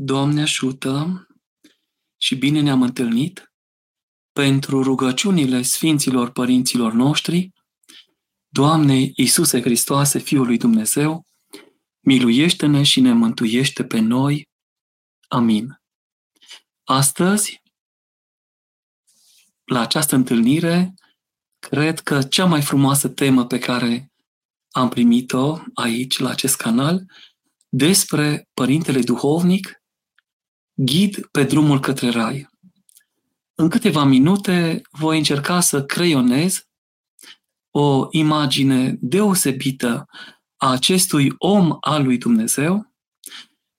Doamne ajută și bine ne-am întâlnit pentru rugăciunile Sfinților Părinților noștri, Doamne Iisuse Hristoase, Fiul lui Dumnezeu, miluiește-ne și ne mântuiește pe noi. Amin. Astăzi, la această întâlnire, cred că cea mai frumoasă temă pe care am primit-o aici, la acest canal, despre Părintele Duhovnic, ghid pe drumul către rai. În câteva minute voi încerca să creionez o imagine deosebită a acestui om al lui Dumnezeu,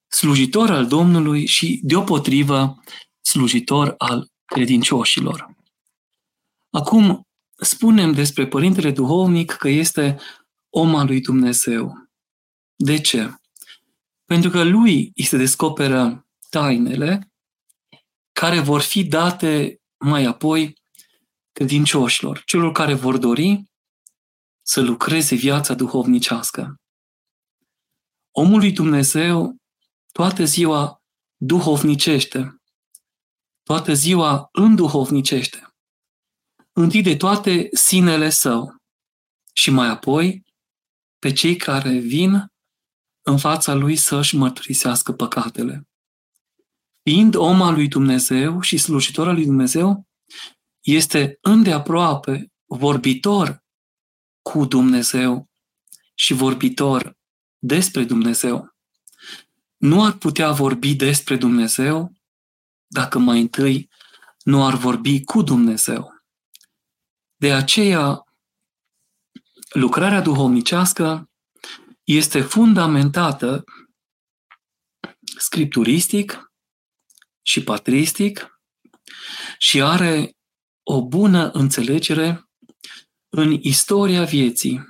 slujitor al Domnului și, deopotrivă, slujitor al credincioșilor. Acum, spunem despre Părintele Duhovnic că este om al lui Dumnezeu. De ce? Pentru că lui îi se descoperă tainele care vor fi date mai apoi credincioșilor, celor care vor dori să lucreze viața duhovnicească. Omul lui Dumnezeu toată ziua duhovnicește, toată ziua înduhovnicește. Întâi de toate sinele său și mai apoi pe cei care vin în fața lui să-și mărturisească păcatele fiind om al lui Dumnezeu și slujitor al lui Dumnezeu, este îndeaproape vorbitor cu Dumnezeu și vorbitor despre Dumnezeu. Nu ar putea vorbi despre Dumnezeu dacă mai întâi nu ar vorbi cu Dumnezeu. De aceea, lucrarea duhovnicească este fundamentată scripturistic și patristic și are o bună înțelegere în istoria vieții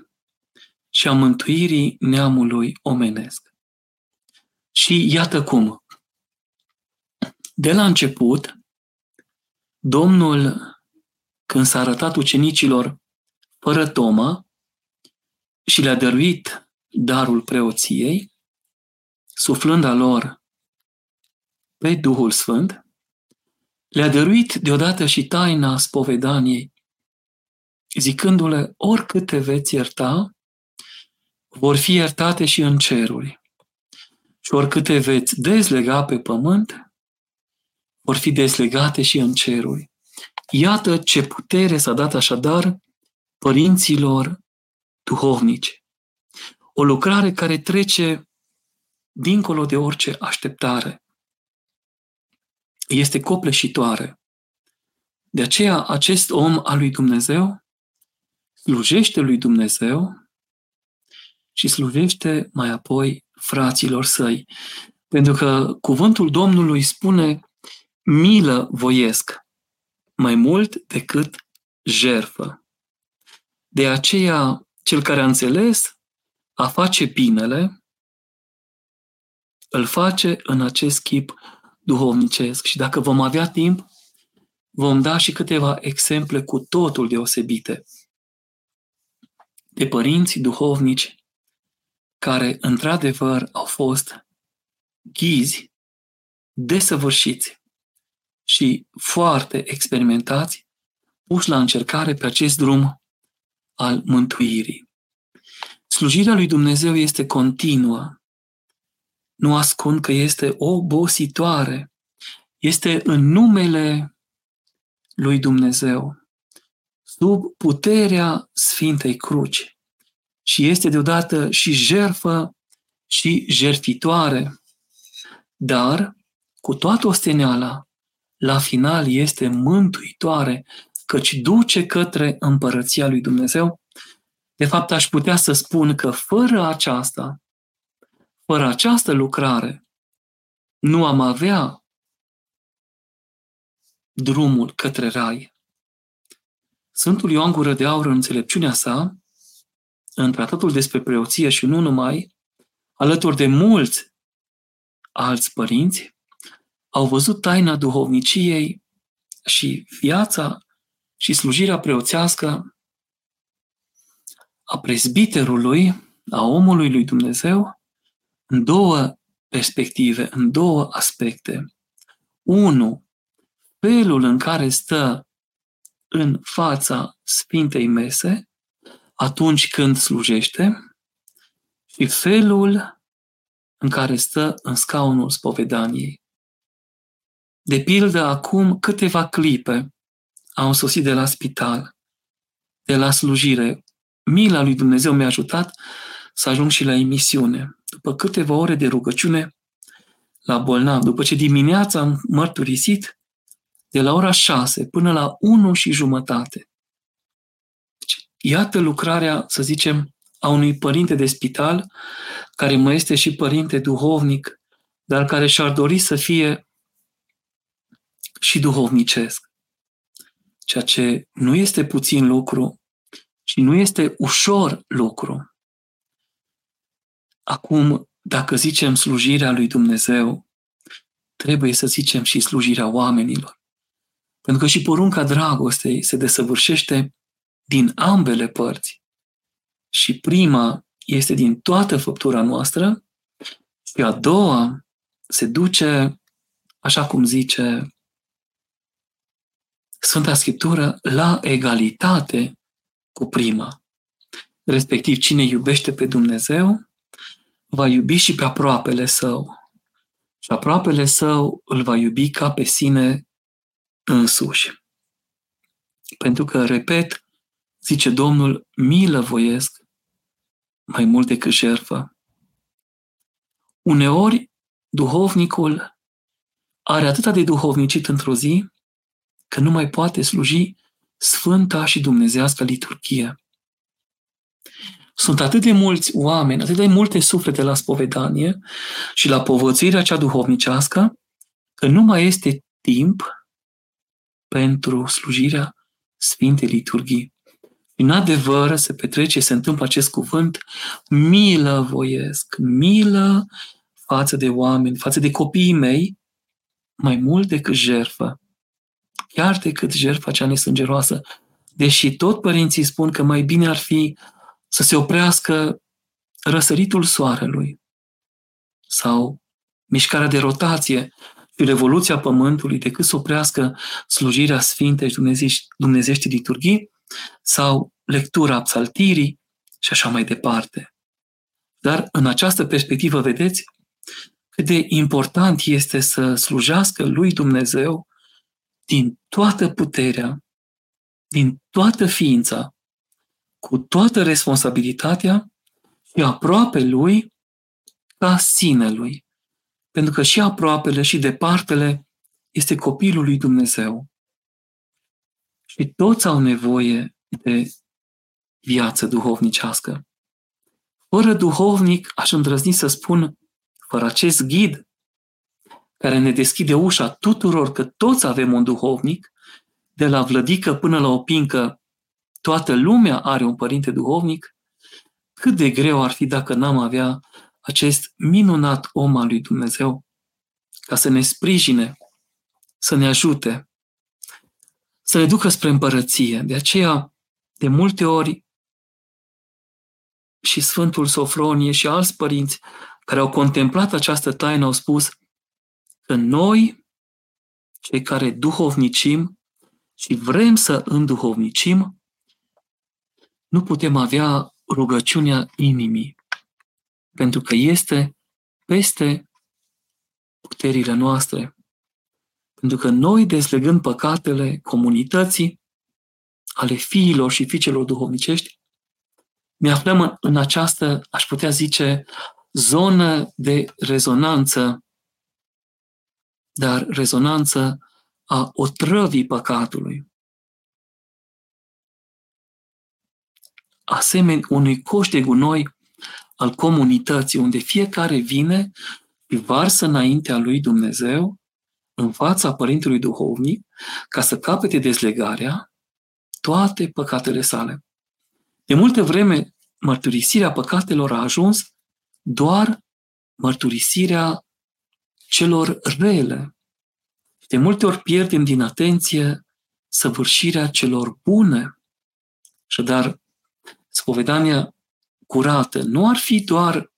și a mântuirii neamului omenesc. Și iată cum. De la început, Domnul, când s-a arătat ucenicilor fără tomă și le-a dăruit darul preoției, suflând a lor pe Duhul Sfânt, le-a dăruit deodată și taina spovedaniei, zicându-le, oricât te veți ierta, vor fi iertate și în ceruri. Și oricât te veți dezlega pe pământ, vor fi dezlegate și în ceruri. Iată ce putere s-a dat așadar părinților duhovnici. O lucrare care trece dincolo de orice așteptare este copleșitoare. De aceea, acest om al lui Dumnezeu slujește lui Dumnezeu și slujește mai apoi fraților săi. Pentru că cuvântul Domnului spune milă voiesc mai mult decât jerfă. De aceea, cel care a înțeles a face binele, îl face în acest chip duhovnicesc și dacă vom avea timp, vom da și câteva exemple cu totul deosebite de părinți duhovnici care, într-adevăr, au fost ghizi, desăvârșiți și foarte experimentați, puși la încercare pe acest drum al mântuirii. Slujirea lui Dumnezeu este continuă, nu ascund că este obositoare. Este în numele lui Dumnezeu, sub puterea Sfintei Cruci. Și este deodată și jerfă și jerfitoare. Dar, cu toată osteneala, la final este mântuitoare, căci duce către împărăția lui Dumnezeu. De fapt, aș putea să spun că fără aceasta, fără această lucrare, nu am avea drumul către rai. Sfântul Ioan Gură de Aur, în înțelepciunea sa, în tratatul despre preoție și nu numai, alături de mulți alți părinți, au văzut taina duhovniciei și viața și slujirea preoțească a prezbiterului, a omului lui Dumnezeu, în două perspective, în două aspecte. Unu, felul în care stă în fața Sfintei Mese atunci când slujește și felul în care stă în scaunul spovedaniei. De pildă, acum câteva clipe am sosit de la spital, de la slujire. Mila lui Dumnezeu mi-a ajutat să ajung și la emisiune. După câteva ore de rugăciune la bolnav, după ce dimineața am mărturisit, de la ora 6 până la 1 și jumătate. Deci, iată lucrarea, să zicem, a unui părinte de spital, care mai este și părinte duhovnic, dar care și-ar dori să fie și duhovnicesc. Ceea ce nu este puțin lucru și nu este ușor lucru. Acum, dacă zicem slujirea lui Dumnezeu, trebuie să zicem și slujirea oamenilor. Pentru că și porunca dragostei se desăvârșește din ambele părți. Și prima este din toată făptura noastră și a doua se duce, așa cum zice Sfânta Scriptură, la egalitate cu prima. Respectiv, cine iubește pe Dumnezeu, va iubi și pe aproapele său. Și aproapele său îl va iubi ca pe sine însuși. Pentru că, repet, zice Domnul, milă voiesc mai mult decât jertfă. Uneori, duhovnicul are atâta de duhovnicit într-o zi că nu mai poate sluji sfânta și dumnezească liturghie. Sunt atât de mulți oameni, atât de multe suflete la spovedanie și la povățuirea cea duhovnicească, că nu mai este timp pentru slujirea Sfintei Liturghii. În adevăr se petrece, se întâmplă acest cuvânt, milă voiesc, milă față de oameni, față de copiii mei, mai mult decât jertfă. Chiar decât jertfa cea nesângeroasă. Deși tot părinții spun că mai bine ar fi să se oprească răsăritul soarelui sau mișcarea de rotație și revoluția pământului decât să oprească slujirea Sfintei și Dumnezești liturghii sau lectura psaltirii și așa mai departe. Dar în această perspectivă vedeți cât de important este să slujească lui Dumnezeu din toată puterea, din toată ființa, cu toată responsabilitatea și aproape lui ca sine lui. Pentru că și aproapele și departele este copilul lui Dumnezeu. Și toți au nevoie de viață duhovnicească. Fără duhovnic, aș îndrăzni să spun, fără acest ghid care ne deschide ușa tuturor, că toți avem un duhovnic, de la vlădică până la o pincă, toată lumea are un părinte duhovnic, cât de greu ar fi dacă n-am avea acest minunat om al lui Dumnezeu ca să ne sprijine, să ne ajute, să ne ducă spre împărăție. De aceea, de multe ori, și Sfântul Sofronie și alți părinți care au contemplat această taină au spus că noi, cei care duhovnicim și vrem să înduhovnicim, nu putem avea rugăciunea inimii, pentru că este peste puterile noastre. Pentru că noi, dezlegând păcatele comunității, ale fiilor și fiicelor duhovnicești, ne aflăm în această, aș putea zice, zonă de rezonanță, dar rezonanță a otrăvii păcatului. Asemeni unui coș de gunoi al comunității, unde fiecare vine și varsă înaintea lui Dumnezeu, în fața Părintelui Duhovnic, ca să capete dezlegarea toate păcatele sale. De multe vreme, mărturisirea păcatelor a ajuns doar mărturisirea celor rele. De multe ori pierdem din atenție săvârșirea celor bune. Și dar spovedania curată nu ar fi doar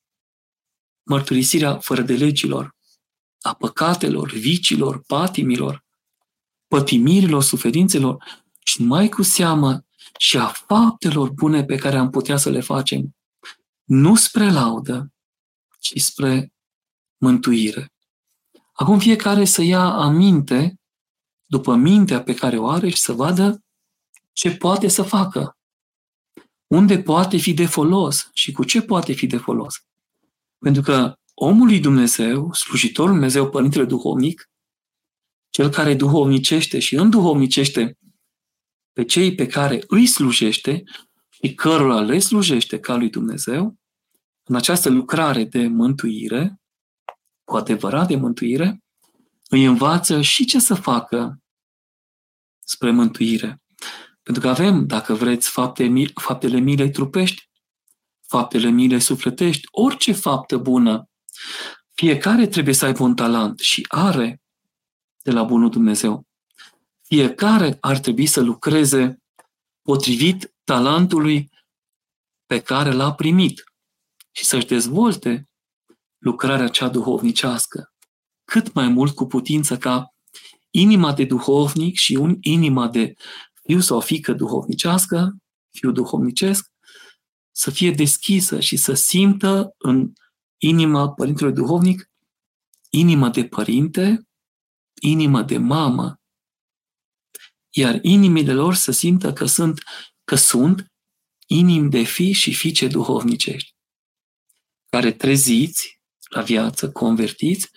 mărturisirea fără de legilor, a păcatelor, vicilor, patimilor, pătimirilor, suferințelor și mai cu seamă și a faptelor bune pe care am putea să le facem, nu spre laudă, ci spre mântuire. Acum fiecare să ia aminte după mintea pe care o are și să vadă ce poate să facă. Unde poate fi de folos și cu ce poate fi de folos. Pentru că omul lui Dumnezeu, slujitorul Dumnezeu, Părintele Duhovnic, cel care duhovnicește și înduhovnicește pe cei pe care îi slujește și cărora le slujește ca lui Dumnezeu, în această lucrare de mântuire, cu adevărat de mântuire, îi învață și ce să facă spre mântuire. Pentru că avem, dacă vreți, fapte, faptele milei trupești, faptele milei sufletești, orice faptă bună. Fiecare trebuie să aibă un talent și are de la Bunul Dumnezeu. Fiecare ar trebui să lucreze potrivit talentului pe care l-a primit și să-și dezvolte lucrarea cea duhovnicească. Cât mai mult cu putință ca inima de duhovnic și un inima de fiu sau fică duhovnicească, fiu duhovnicesc, să fie deschisă și să simtă în inima părintelui duhovnic inima de părinte, inima de mamă, iar inimile lor să simtă că sunt, că sunt inimi de fi și fiice duhovnicești, care treziți la viață, convertiți,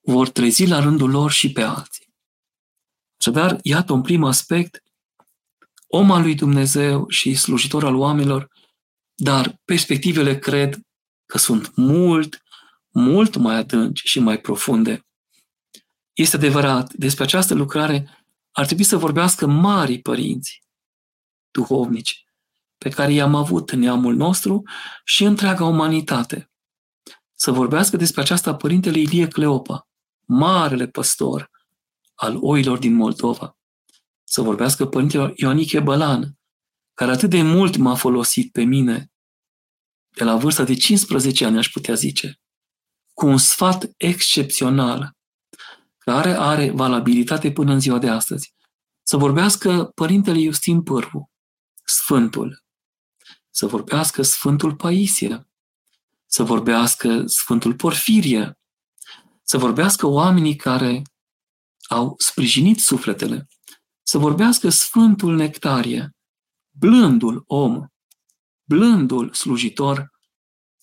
vor trezi la rândul lor și pe alții. Așadar, iată un prim aspect, om al lui Dumnezeu și slujitor al oamenilor, dar perspectivele cred că sunt mult, mult mai adânci și mai profunde. Este adevărat, despre această lucrare ar trebui să vorbească mari părinți duhovnici, pe care i-am avut în neamul nostru și întreaga umanitate. Să vorbească despre aceasta părintele Ilie Cleopa, marele păstor al oilor din Moldova. Să vorbească părintele Ioaniche Bălan, care atât de mult m-a folosit pe mine, de la vârsta de 15 ani, aș putea zice, cu un sfat excepțional, care are valabilitate până în ziua de astăzi. Să vorbească Părintele Iustin Pârvu, Sfântul, să vorbească Sfântul Paisie, să vorbească Sfântul Porfirie, să vorbească oamenii care au sprijinit sufletele, să vorbească Sfântul Nectarie, blândul om, blândul slujitor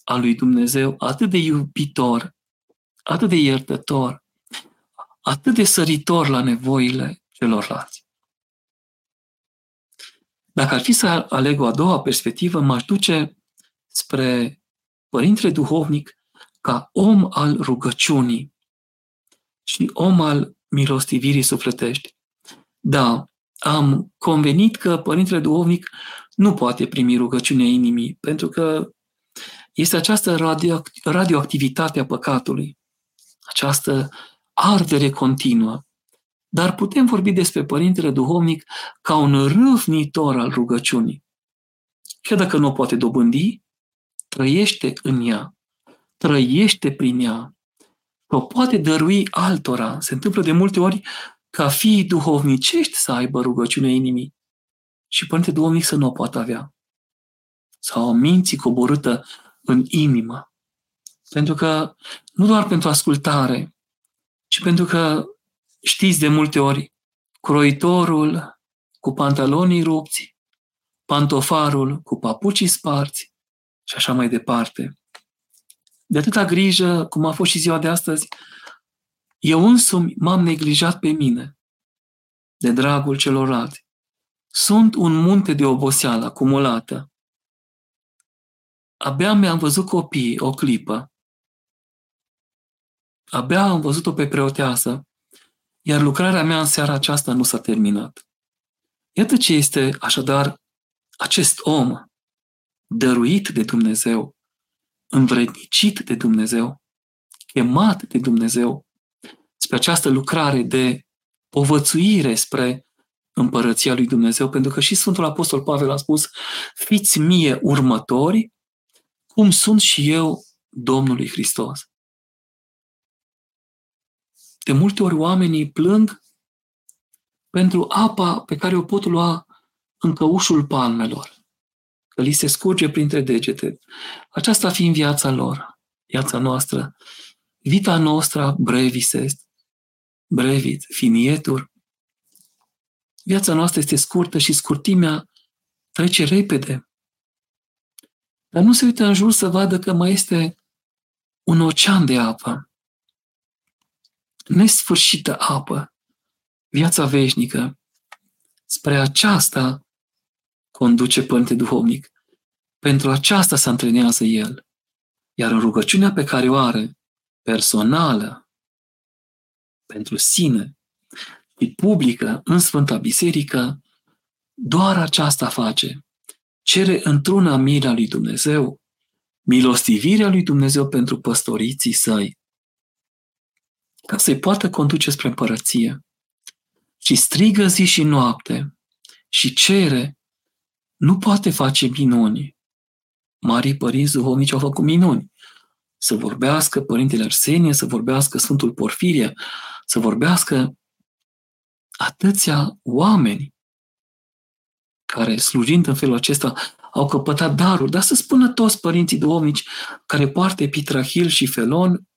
al lui Dumnezeu, atât de iubitor, atât de iertător, atât de săritor la nevoile celorlalți. Dacă ar fi să aleg o a doua perspectivă, m-aș duce spre Părintele Duhovnic ca om al rugăciunii și om al milostivirii sufletești. Da, am convenit că Părintele Duhovnic nu poate primi rugăciunea inimii, pentru că este această radioactivitate a păcatului, această ardere continuă. Dar putem vorbi despre Părintele Duhovnic ca un râvnitor al rugăciunii. Chiar dacă nu o poate dobândi, trăiește în ea, trăiește prin ea, o poate dărui altora. Se întâmplă de multe ori ca fiii duhovnicești să aibă rugăciunea inimii și Părinte Duhovnic să nu o poată avea. Sau o minții coborâtă în inimă. Pentru că, nu doar pentru ascultare, ci pentru că știți de multe ori, croitorul cu pantalonii rupți, pantofarul cu papucii sparți și așa mai departe. De atâta grijă, cum a fost și ziua de astăzi, eu însumi m-am neglijat pe mine, de dragul celorlalți. Sunt un munte de oboseală acumulată. Abia mi-am văzut copiii o clipă. Abia am văzut-o pe preoteasă, iar lucrarea mea în seara aceasta nu s-a terminat. Iată ce este, așadar, acest om dăruit de Dumnezeu, învrednicit de Dumnezeu, chemat de Dumnezeu spre această lucrare de povățuire spre împărăția lui Dumnezeu, pentru că și Sfântul Apostol Pavel a spus, fiți mie următori, cum sunt și eu Domnului Hristos. De multe ori oamenii plâng pentru apa pe care o pot lua în căușul palmelor, că li se scurge printre degete. Aceasta fiind viața lor, viața noastră, vita nostra brevis est, brevit, finietur. Viața noastră este scurtă și scurtimea trece repede. Dar nu se uită în jur să vadă că mai este un ocean de apă, nesfârșită apă, viața veșnică. Spre aceasta conduce Părinte Duhovnic. Pentru aceasta se antrenează el. Iar în rugăciunea pe care o are, personală, pentru sine, și publică în Sfânta Biserică, doar aceasta face. Cere într-una mila lui Dumnezeu, milostivirea lui Dumnezeu pentru păstoriții săi, ca să-i poată conduce spre împărăție. Și strigă zi și noapte și cere, nu poate face minuni. Marii părinți duhovnici au făcut minuni. Să vorbească Părintele Arsenie, să vorbească Sfântul Porfirie, să vorbească atâția oameni care, slujind în felul acesta, au căpătat daruri, dar să spună toți părinții duhovnici care poartă epitrahil și felon,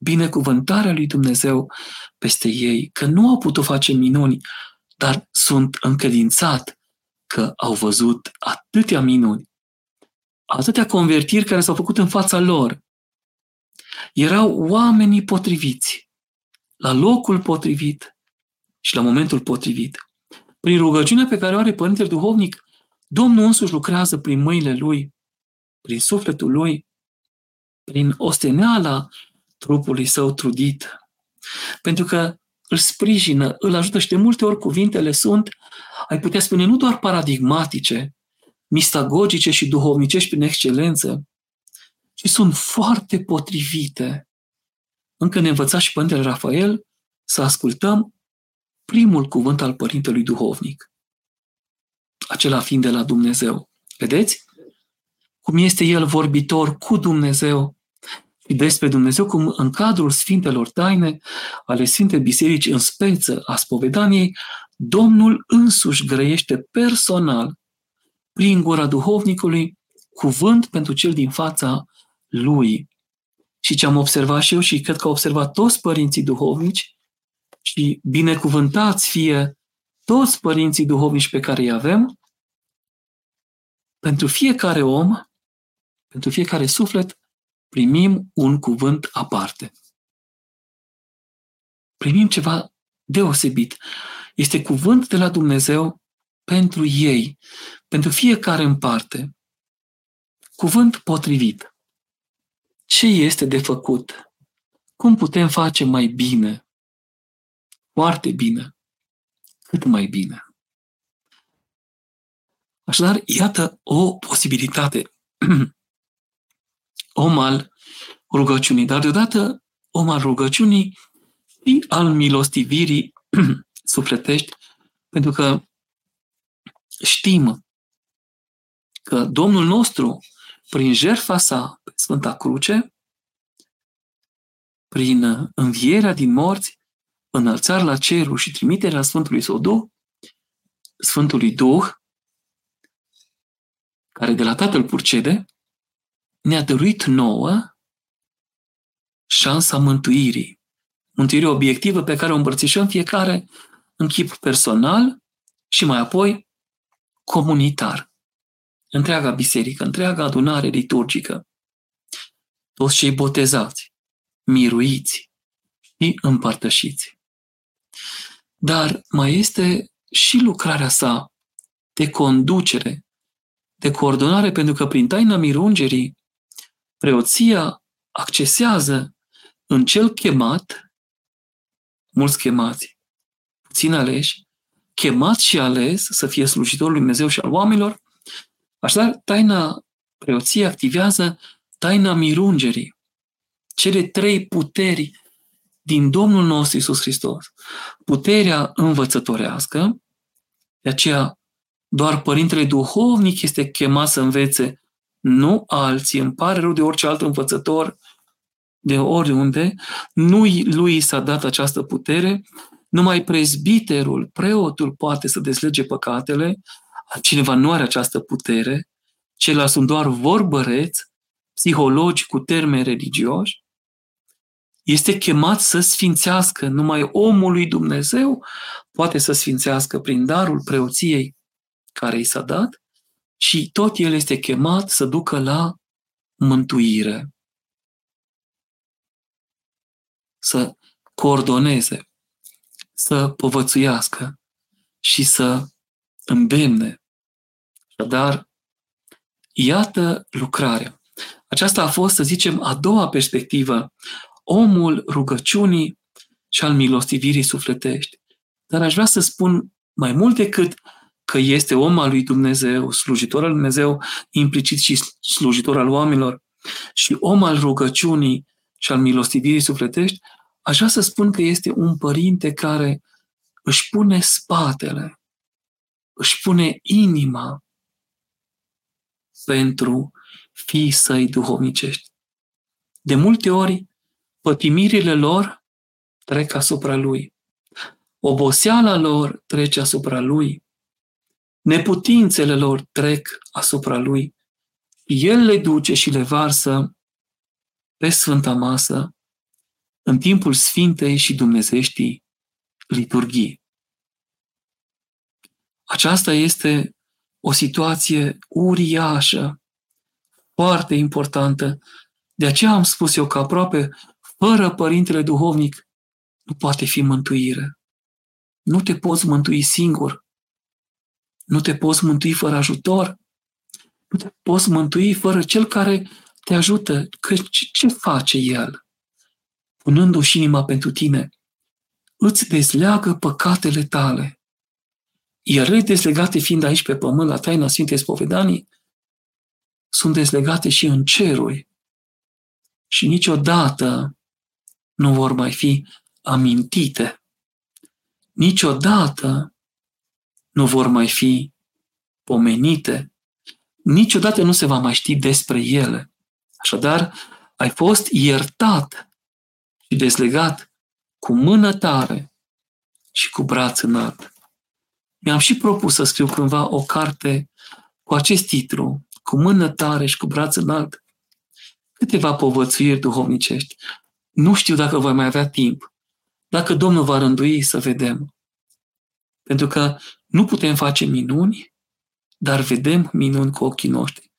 binecuvântarea lui Dumnezeu peste ei, că nu au putut face minuni, dar sunt încredințat că au văzut atâtea minuni, atâtea convertiri care s-au făcut în fața lor. Erau oamenii potriviți, la locul potrivit și la momentul potrivit. Prin rugăciunea pe care o are Părintele Duhovnic, Domnul însuși lucrează prin mâinile Lui, prin sufletul Lui, prin osteneala trupului său trudit. Pentru că îl sprijină, îl ajută și de multe ori cuvintele sunt, ai putea spune, nu doar paradigmatice, mistagogice și duhovnicești prin excelență, ci sunt foarte potrivite. Încă ne învăța și Părintele Rafael să ascultăm primul cuvânt al Părintelui Duhovnic, acela fiind de la Dumnezeu. Vedeți? Cum este el vorbitor cu Dumnezeu și despre Dumnezeu, cum în cadrul Sfintelor Taine ale Sfintei Biserici în speță a spovedaniei, Domnul însuși grăiește personal prin gura duhovnicului cuvânt pentru cel din fața lui. Și ce am observat și eu și cred că au observat toți părinții duhovnici, și binecuvântați fie toți părinții duhovnici pe care îi avem, pentru fiecare om, pentru fiecare suflet, primim un cuvânt aparte. Primim ceva deosebit. Este cuvânt de la Dumnezeu pentru ei, pentru fiecare în parte. Cuvânt potrivit. Ce este de făcut? Cum putem face mai bine? Foarte bine. Cât mai bine. Așadar, iată o posibilitate. om al rugăciunii, dar deodată om al rugăciunii și al milostivirii sufletești, pentru că știm că Domnul nostru, prin jertfa sa pe Sfânta Cruce, prin învierea din morți, înălțarea la cerul și trimiterea Sfântului Său Duh, Sfântului Duh, care de la Tatăl purcede, ne-a dăruit nouă șansa mântuirii. Mântuirea obiectivă pe care o împărțișăm fiecare în chip personal și mai apoi comunitar. Întreaga biserică, întreaga adunare liturgică, toți cei botezați, miruiți și împărtășiți. Dar mai este și lucrarea sa de conducere, de coordonare, pentru că prin taina mirungerii, preoția accesează în cel chemat, mulți chemați, puțin aleși, chemat și ales să fie slujitorul lui Dumnezeu și al oamenilor, așadar taina preoției activează taina mirungerii, cele trei puteri din Domnul nostru Isus Hristos. Puterea învățătorească, de aceea doar Părintele Duhovnic este chemat să învețe nu alții, îmi pare rău de orice alt învățător, de oriunde, nu lui s-a dat această putere, numai prezbiterul, preotul poate să deslege păcatele, cineva nu are această putere, ceilalți sunt doar vorbăreți, psihologi cu termeni religioși, este chemat să sfințească. Numai omul lui Dumnezeu poate să sfințească prin darul preoției care i s-a dat și tot el este chemat să ducă la mântuire. Să coordoneze, să povățuiască și să îndemne. Dar iată lucrarea. Aceasta a fost, să zicem, a doua perspectivă, omul rugăciunii și al milostivirii sufletești. Dar aș vrea să spun mai mult decât că este om al lui Dumnezeu, slujitor al lui Dumnezeu, implicit și slujitor al oamenilor, și om al rugăciunii și al milostivirii sufletești, aș vrea să spun că este un părinte care își pune spatele, își pune inima pentru fii săi duhovnicești. De multe ori, pătimirile lor trec asupra lui. Oboseala lor trece asupra lui. Neputințele lor trec asupra lui. El le duce și le varsă pe Sfânta Masă în timpul Sfintei și Dumnezeștii liturghii. Aceasta este o situație uriașă, foarte importantă. De aceea am spus eu că aproape fără Părintele Duhovnic nu poate fi mântuire. Nu te poți mântui singur. Nu te poți mântui fără ajutor. Nu te poți mântui fără cel care te ajută. Că ce face El? Punându-și inima pentru tine, îți dezleagă păcatele tale. Iar ele dezlegate fiind aici pe pământ la taina Sfintei Spovedanii, sunt dezlegate și în ceruri. Și niciodată nu vor mai fi amintite. Niciodată nu vor mai fi pomenite. Niciodată nu se va mai ști despre ele. Așadar, ai fost iertat și dezlegat cu mână tare și cu braț înalt. Mi-am și propus să scriu cândva o carte cu acest titlu, cu mână tare și cu braț înalt, câteva povățuiri duhovnicești. Nu știu dacă voi mai avea timp. Dacă Domnul va rândui, să vedem. Pentru că nu putem face minuni, dar vedem minuni cu ochii noștri.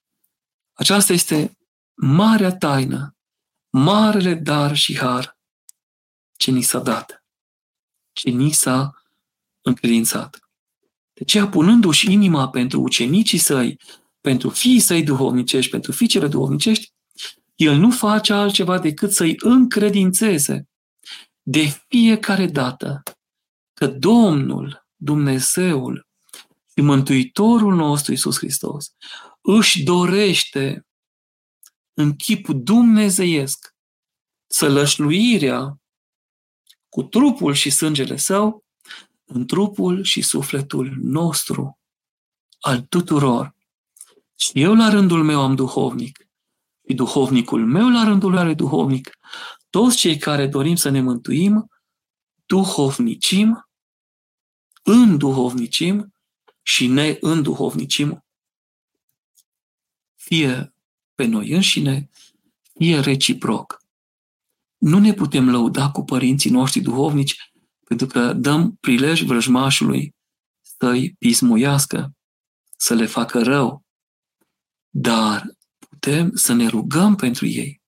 Aceasta este marea taină, marele dar și har ce ni s-a dat, ce ni s-a încredințat. De aceea, punându-și inima pentru ucenicii săi, pentru fiii săi duhovnicești, pentru fiicele duhovnicești, el nu face altceva decât să-i încredințeze de fiecare dată că Domnul, Dumnezeul și Mântuitorul nostru Iisus Hristos își dorește în chip dumnezeiesc sălășluirea cu trupul și sângele său în trupul și sufletul nostru, al tuturor. Și eu la rândul meu am duhovnic și duhovnicul meu la rândul lui are duhovnic. Toți cei care dorim să ne mântuim, duhovnicim, înduhovnicim și ne înduhovnicim fie pe noi înșine, fie reciproc. Nu ne putem lăuda cu părinții noștri duhovnici pentru că dăm prilej vrăjmașului să-i pismuiască, să le facă rău. Dar putem să ne rugăm pentru ei.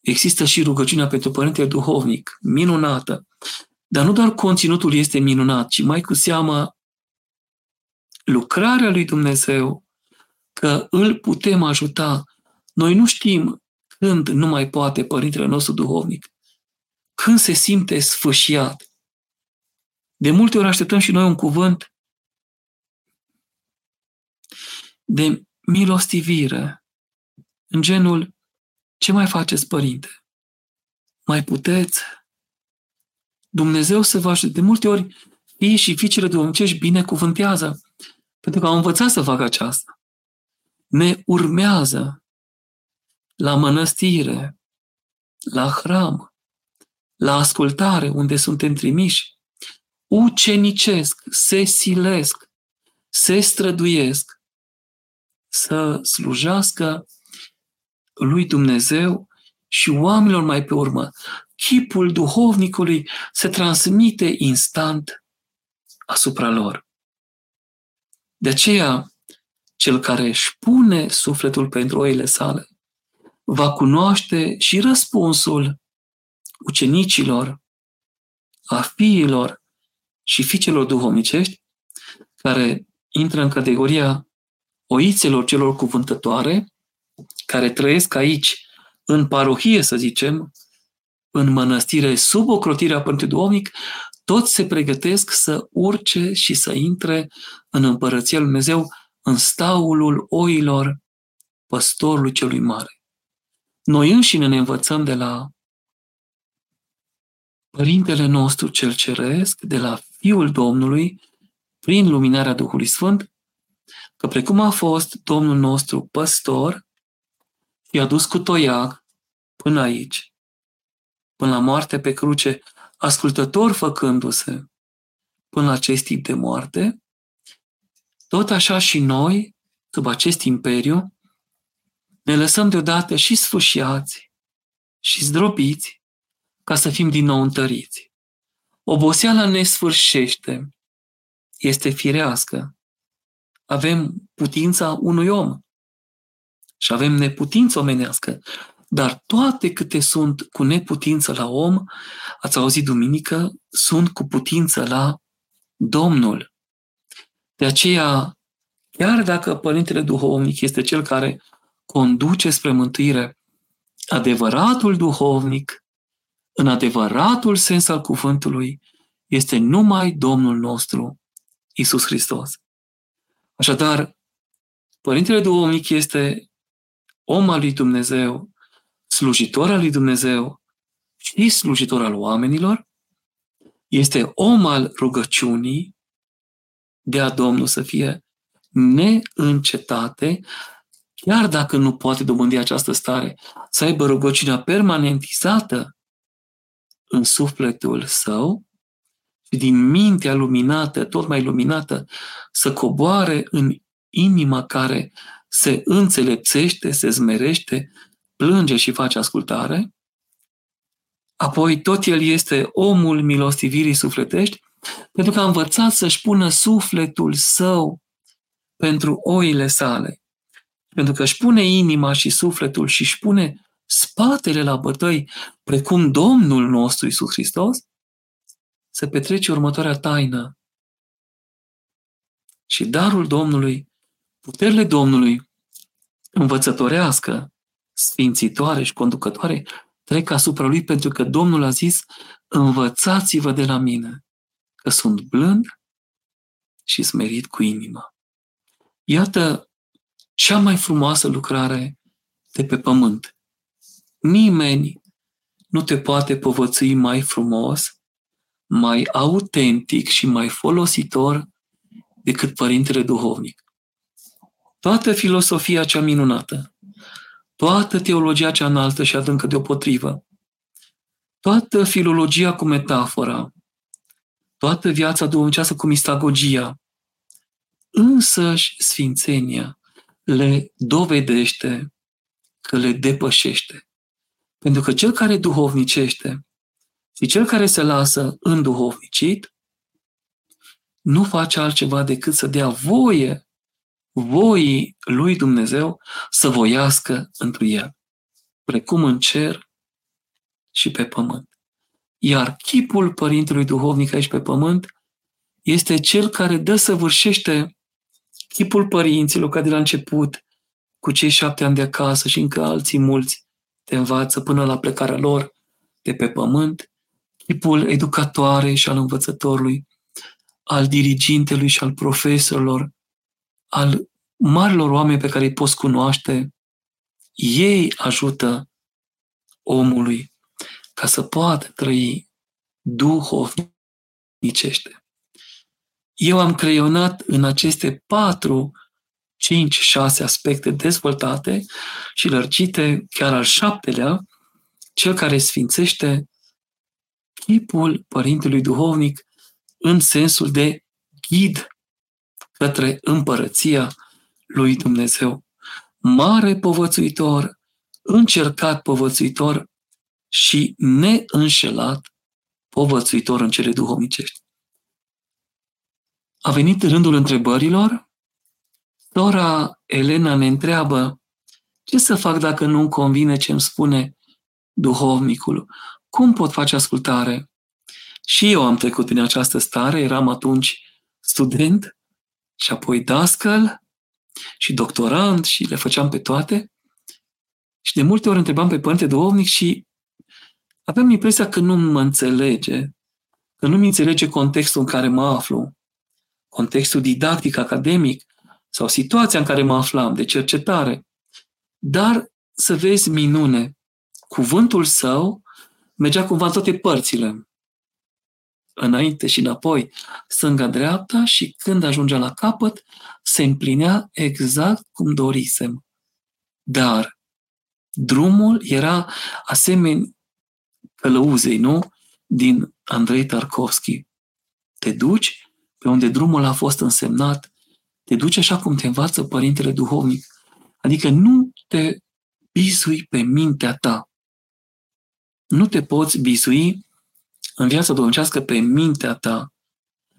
Există și rugăciunea pentru Părintele Duhovnic, minunată. Dar nu doar conținutul este minunat, ci mai cu seamă lucrarea lui Dumnezeu, că îl putem ajuta. Noi nu știm când nu mai poate Părintele nostru Duhovnic, când se simte sfâșiat. De multe ori așteptăm și noi un cuvânt de milostivire, în genul, ce mai faceți, părinte? Mai puteți? Dumnezeu se va De multe ori, fii și fiicele duhovnicești binecuvântează, pentru că au învățat să facă aceasta. ne urmează la mănăstire, la hram, la ascultare unde suntem trimiși, ucenicesc, se silesc, se străduiesc să slujească lui Dumnezeu și oamenilor mai pe urmă. Chipul duhovnicului se transmite instant asupra lor. De aceea, cel care își pune sufletul pentru oile sale va cunoaște și răspunsul ucenicilor, a fiilor și fiicelor duhovnicești, care intră în categoria oițelor celor cuvântătoare, care trăiesc aici, în parohie, să zicem, în mănăstire, sub ocrotirea Părintului Duhovnic, toți se pregătesc să urce și să intre în Împărăția Lui Dumnezeu, în staulul oilor păstorului celui mare. Noi înșine ne învățăm de la Părintele nostru cel Ceresc, de la Fiul Domnului, prin luminarea Duhului Sfânt, că precum a fost Domnul nostru păstor, i-a dus cu toiag până aici, până la moarte pe cruce, ascultător făcându-se până la acest tip de moarte, tot așa și noi, sub acest imperiu, ne lăsăm deodată și sfâșiați și zdrobiți ca să fim din nou întăriți. Oboseala ne sfârșește, este firească. Avem putința unui om și avem neputință omenească, dar toate câte sunt cu neputință la om, ați auzit duminică, sunt cu putință la Domnul. De aceea, chiar dacă Părintele Duhovnic este cel care conduce spre mântuire, adevăratul duhovnic, în adevăratul sens al cuvântului, este numai Domnul nostru, Isus Hristos. Așadar, Părintele Duhovnic este om al lui Dumnezeu, slujitor al lui Dumnezeu și slujitor al oamenilor, este om al rugăciunii, de a Domnul să fie neîncetate, chiar dacă nu poate dobândi această stare, să aibă rugăciunea permanentizată în sufletul său și din mintea luminată, tot mai luminată, să coboare în inima care se înțelepțește, se zmerește, plânge și face ascultare, apoi tot el este omul milostivirii sufletești, pentru că a învățat să-și pună sufletul său pentru oile sale. Pentru că își pune inima și sufletul și își pune spatele la bătăi, precum Domnul nostru Isus Hristos, se petrece următoarea taină. Și darul Domnului, puterile Domnului, învățătorească, sfințitoare și conducătoare, trec asupra lui pentru că Domnul a zis, învățați-vă de la mine, că sunt blând și smerit cu inima. Iată cea mai frumoasă lucrare de pe pământ. Nimeni nu te poate povățui mai frumos, mai autentic și mai folositor decât Părintele Duhovnic. Toată filosofia cea minunată, toată teologia cea înaltă și adâncă deopotrivă, toată filologia cu metafora, toată viața duhovnicească cu mistagogia, însăși sfințenia le dovedește că le depășește. Pentru că cel care duhovnicește și cel care se lasă înduhovnicit nu face altceva decât să dea voie voii lui Dumnezeu să voiască întru el, precum în cer și pe pământ. Iar chipul Părintelui Duhovnic aici pe pământ este cel care dă săvârșește chipul părinților ca de la început, cu cei șapte ani de acasă și încă alții mulți te învață până la plecarea lor de pe pământ, chipul educatoare și al învățătorului, al dirigintelui și al profesorilor, al marilor oameni pe care îi poți cunoaște, ei ajută omului ca să poată trăi duhovnicește. Eu am creionat în aceste patru 5-6 aspecte dezvoltate și lărgite, chiar al șaptelea, cel care sfințește chipul Părintelui Duhovnic în sensul de ghid către împărăția lui Dumnezeu. Mare povățuitor, încercat povățuitor și neînșelat povățuitor în cele duhovnicești. A venit rândul întrebărilor. Sora Elena ne întreabă ce să fac dacă nu-mi convine ce îmi spune duhovnicul? Cum pot face ascultare? Și eu am trecut prin această stare, eram atunci student și apoi dascăl și doctorant și le făceam pe toate. Și de multe ori întrebam pe părinte duhovnic și aveam impresia că nu mă înțelege, că nu mi înțelege contextul în care mă aflu, contextul didactic, academic sau situația în care mă aflam, de cercetare. Dar să vezi minune, cuvântul său mergea cumva în toate părțile, înainte și înapoi, stânga-dreapta și când ajungea la capăt, se împlinea exact cum dorisem. Dar drumul era asemenea călăuzei, nu? Din Andrei Tarkovski. Te duci pe unde drumul a fost însemnat, te duci așa cum te învață Părintele Duhovnic. Adică nu te bizui pe mintea ta. Nu te poți bizui în viața domnicească pe mintea ta.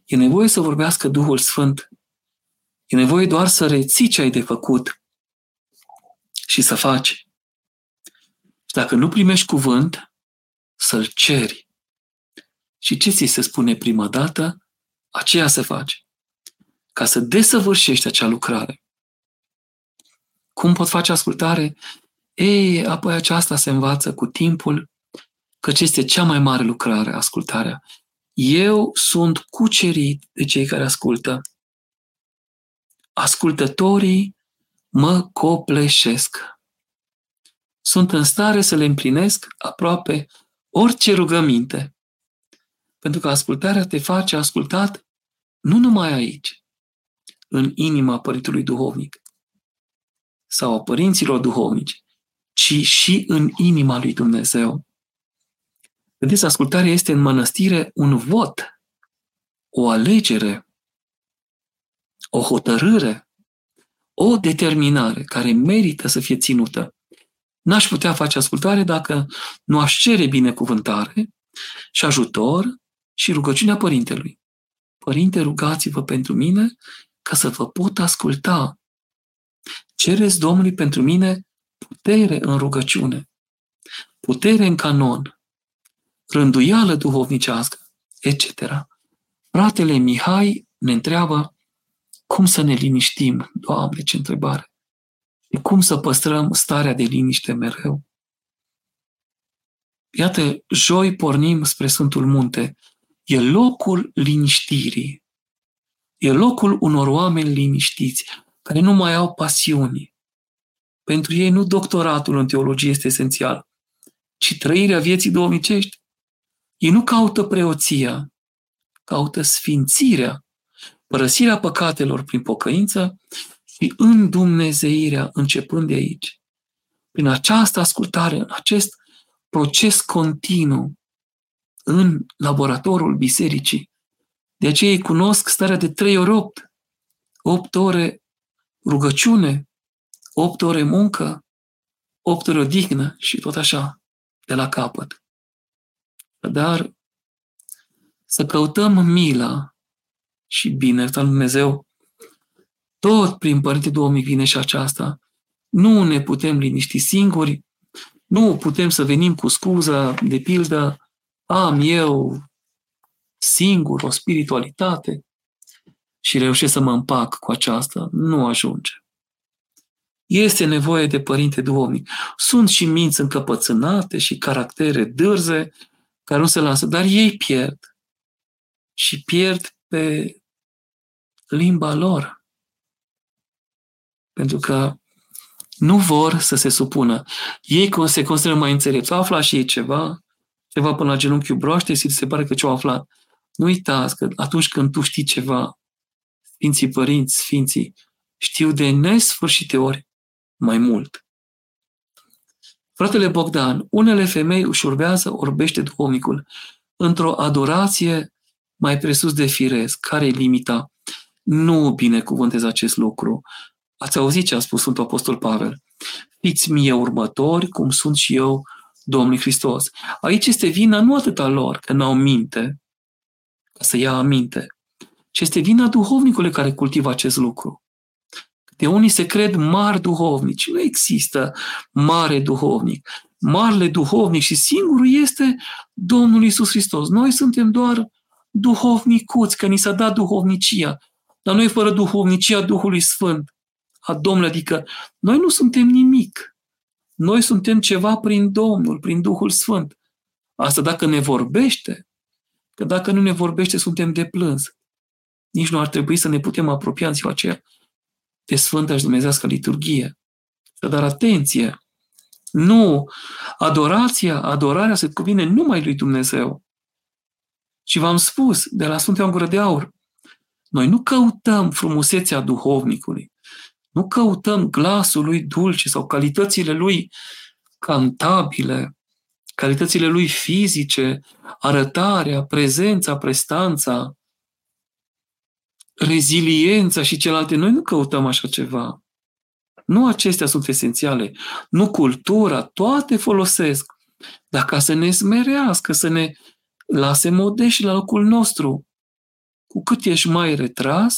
E nevoie să vorbească Duhul Sfânt. E nevoie doar să reții ce ai de făcut și să faci. Și dacă nu primești cuvânt, să-l ceri. Și ce ți se spune prima dată, aceea să faci. Ca să desăvârșești acea lucrare. Cum pot face ascultare? Ei, apoi aceasta se învață cu timpul, căci este cea mai mare lucrare, ascultarea. Eu sunt cucerit de cei care ascultă. Ascultătorii mă copleșesc. Sunt în stare să le împlinesc aproape orice rugăminte. Pentru că ascultarea te face ascultat nu numai aici, în inima Părintului Duhovnic sau a părinților duhovnici, ci și în inima lui Dumnezeu. Vedeți, ascultarea este în mănăstire un vot, o alegere, o hotărâre, o determinare care merită să fie ținută. N-aș putea face ascultare dacă nu aș cere binecuvântare și ajutor și rugăciunea Părintelui. Părinte, rugați-vă pentru mine ca să vă pot asculta. Cereți Domnului pentru mine putere în rugăciune, putere în canon, rânduială duhovnicească, etc. Fratele Mihai ne întreabă cum să ne liniștim. Doamne, ce întrebare! Și cum să păstrăm starea de liniște mereu? Iată, joi pornim spre Sfântul Munte. E locul liniștirii. E locul unor oameni liniștiți, care nu mai au pasiuni. Pentru ei nu doctoratul în teologie este esențial, ci trăirea vieții domnicești. Ei nu caută preoția, caută sfințirea, părăsirea păcatelor prin pocăință și îndumnezeirea începând de aici. Prin această ascultare, în acest proces continuu în laboratorul bisericii. De aceea ei cunosc starea de trei ori opt. Opt ore rugăciune, opt ore muncă, opt ore odihnă și tot așa, de la capăt. Dar să căutăm mila și bine, al Dumnezeu, tot prin Părinte Duhovnic vine și aceasta. Nu ne putem liniști singuri, nu putem să venim cu scuza, de pildă, am eu singur o spiritualitate și reușesc să mă împac cu aceasta. Nu ajunge. Este nevoie de părinte duhovnic. Sunt și minți încăpățânate și caractere dârze care nu se lasă, dar ei pierd. Și pierd pe limba lor. Pentru că nu vor să se supună. Ei se consideră mai înțelepți. Au aflat și ei ceva, ceva până la genunchiul broaște și se pare că ce-au aflat. Nu uitați că atunci când tu știi ceva, Sfinții Părinți, Sfinții, știu de nesfârșite ori mai mult. Fratele Bogdan, unele femei își urbează orbește duhovnicul într-o adorație mai presus de firesc. Care e limita? Nu binecuvântez acest lucru. Ați auzit ce a spus Sfântul Apostol Pavel. Fiți mie următori, cum sunt și eu Domnului Hristos. Aici este vina nu atât a lor, că n-au minte, ca să ia aminte, ci este vina duhovnicului care cultivă acest lucru. De unii se cred mari duhovnici. Nu există mare duhovnic. Marele duhovnic și singurul este Domnul Isus Hristos. Noi suntem doar duhovnicuți, că ni s-a dat duhovnicia. Dar noi fără duhovnicia Duhului Sfânt a Domnului, adică noi nu suntem nimic. Noi suntem ceva prin Domnul, prin Duhul Sfânt. Asta dacă ne vorbește, că dacă nu ne vorbește, suntem de plâns. Nici nu ar trebui să ne putem apropia în ziua aceea de Sfânta și Dumnezească liturghie. Dar atenție! Nu! Adorația, adorarea se cuvine numai lui Dumnezeu. Și v-am spus de la Sfântul Ioan Gură de Aur, noi nu căutăm frumusețea duhovnicului, nu căutăm glasul lui dulce sau calitățile lui cantabile, calitățile lui fizice, arătarea, prezența, prestanța, reziliența și celelalte. Noi nu căutăm așa ceva. Nu acestea sunt esențiale. Nu cultura, toate folosesc. Dar ca să ne smerească, să ne lase modești la locul nostru. Cu cât ești mai retras,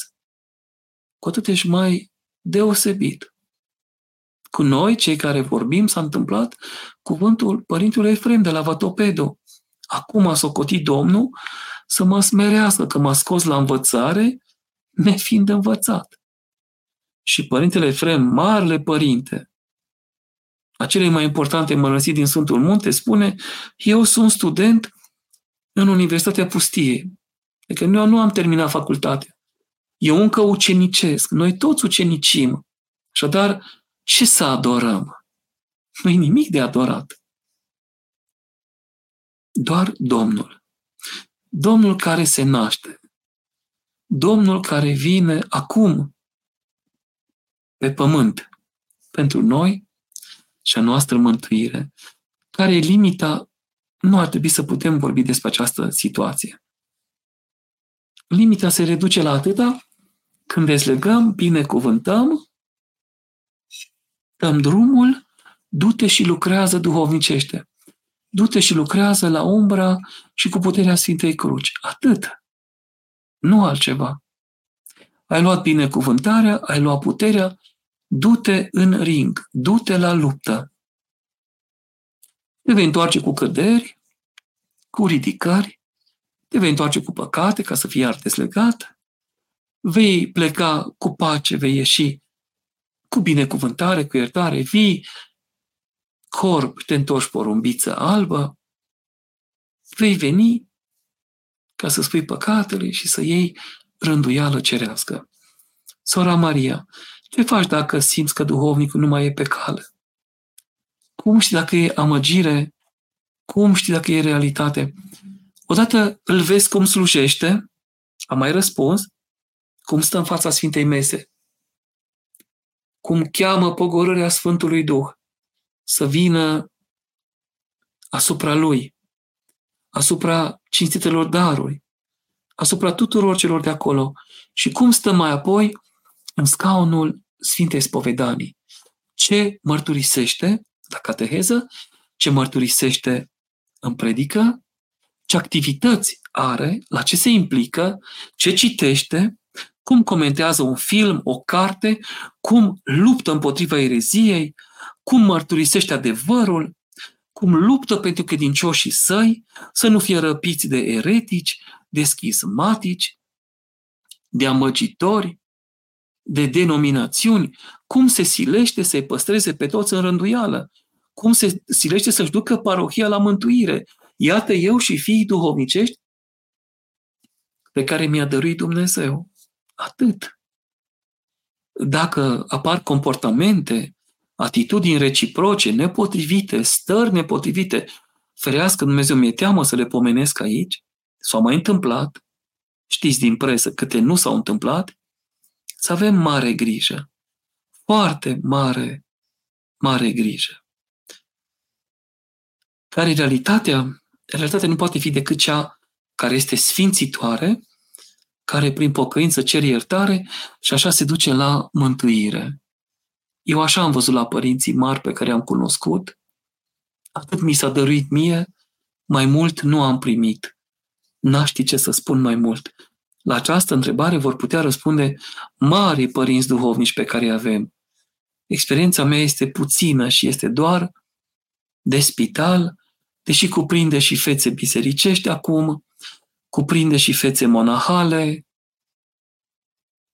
cu atât ești mai deosebit. Cu noi, cei care vorbim, s-a întâmplat cuvântul Părintele Efrem de la Vatopedo. Acum a socotit Domnul să mă smerească, că m-a scos la învățare, nefiind învățat. Și Părintele Efrem, marele părinte, acele mai importante mănăstiri din Sfântul Munte, spune, eu sunt student în Universitatea Pustiei. Adică eu nu am terminat facultatea. Eu încă ucenicesc. Noi toți ucenicim. Așadar, ce să adorăm? Nu e nimic de adorat. Doar Domnul. Domnul care se naște. Domnul care vine acum pe pământ pentru noi și a noastră mântuire. Care e limita? Nu ar trebui să putem vorbi despre această situație. Limita se reduce la atâta când dezlegăm, binecuvântăm, dăm drumul, du-te și lucrează duhovnicește. Du-te și lucrează la umbra și cu puterea Sfintei Cruci. Atât. Nu altceva. Ai luat binecuvântarea, ai luat puterea, du-te în ring, du-te la luptă. Te vei întoarce cu căderi, cu ridicări, te vei întoarce cu păcate ca să fii iar deslegat, vei pleca cu pace, vei ieși cu binecuvântare, cu iertare, vii corp, te întorci porumbiță albă, vei veni ca să spui păcatele și să iei rânduială cerească. Sora Maria, ce faci dacă simți că duhovnicul nu mai e pe cale? Cum știi dacă e amăgire? Cum știi dacă e realitate? Odată îl vezi cum slujește, am mai răspuns, cum stă în fața Sfintei Mese, cum cheamă pogorârea Sfântului Duh să vină asupra lui, asupra cinstitelor daruri, asupra tuturor celor de acolo și cum stă mai apoi în scaunul Sfintei Spovedanii. Ce mărturisește la cateheză, ce mărturisește în predică, ce activități are, la ce se implică, ce citește, cum comentează un film, o carte, cum luptă împotriva ereziei, cum mărturisește adevărul, cum luptă pentru credincioșii săi să nu fie răpiți de eretici, de schismatici, de amăgitori, de denominațiuni, cum se silește să-i păstreze pe toți în rânduială, cum se silește să-și ducă parohia la mântuire. Iată eu și fiii duhovnicești pe care mi-a dăruit Dumnezeu. Atât. Dacă apar comportamente, atitudini reciproce, nepotrivite, stări nepotrivite, ferească Dumnezeu, mi-e teamă să le pomenesc aici, s-au mai întâmplat, știți din presă câte nu s-au întâmplat, să avem mare grijă. Foarte mare, mare grijă. Care realitatea, realitatea nu poate fi decât cea care este sfințitoare, care prin pocăință cere iertare și așa se duce la mântuire. Eu așa am văzut la părinții mari pe care am cunoscut, atât mi s-a dăruit mie, mai mult nu am primit. N-aș ști ce să spun mai mult. La această întrebare vor putea răspunde mari părinți duhovnici pe care îi avem. Experiența mea este puțină și este doar de spital, deși cuprinde și fețe bisericești acum, cuprinde și fețe monahale,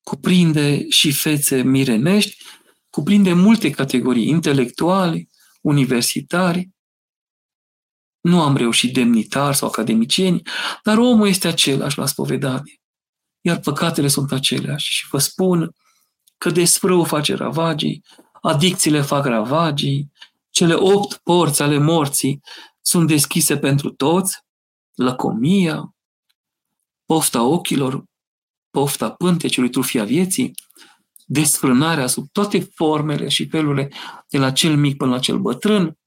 cuprinde și fețe mirenești, cuprinde multe categorii intelectuali, universitari. Nu am reușit demnitari sau academicieni, dar omul este același la spovedanie. Iar păcatele sunt aceleași. Și vă spun că desprâu face ravagii, adicțiile fac ravagii, cele opt porți ale morții sunt deschise pentru toți, lăcomia, pofta ochilor, pofta pântecului, trufia vieții, desfrânarea sub toate formele și felurile, de la cel mic până la cel bătrân,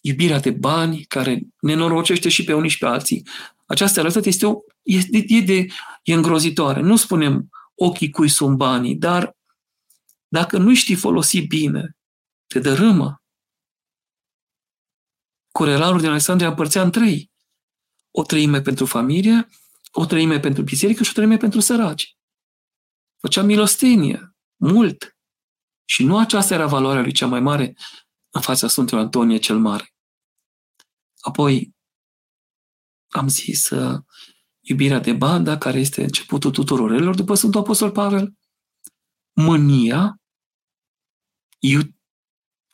iubirea de bani care ne norocește și pe unii și pe alții. Această realitate este, o, este e, de, e îngrozitoare. Nu spunem ochii cui sunt banii, dar dacă nu știi folosi bine, te dărâmă. Corelarul din Alexandria împărțea în trei. O treime pentru familie, o treime pentru biserică și o treime pentru săraci. Făcea milostenie, mult. Și nu aceasta era valoarea lui cea mai mare în fața Sfântului Antonie cel Mare. Apoi am zis uh, iubirea de banda, care este începutul tuturor relor după Sfântul Apostol Pavel, mânia, iu-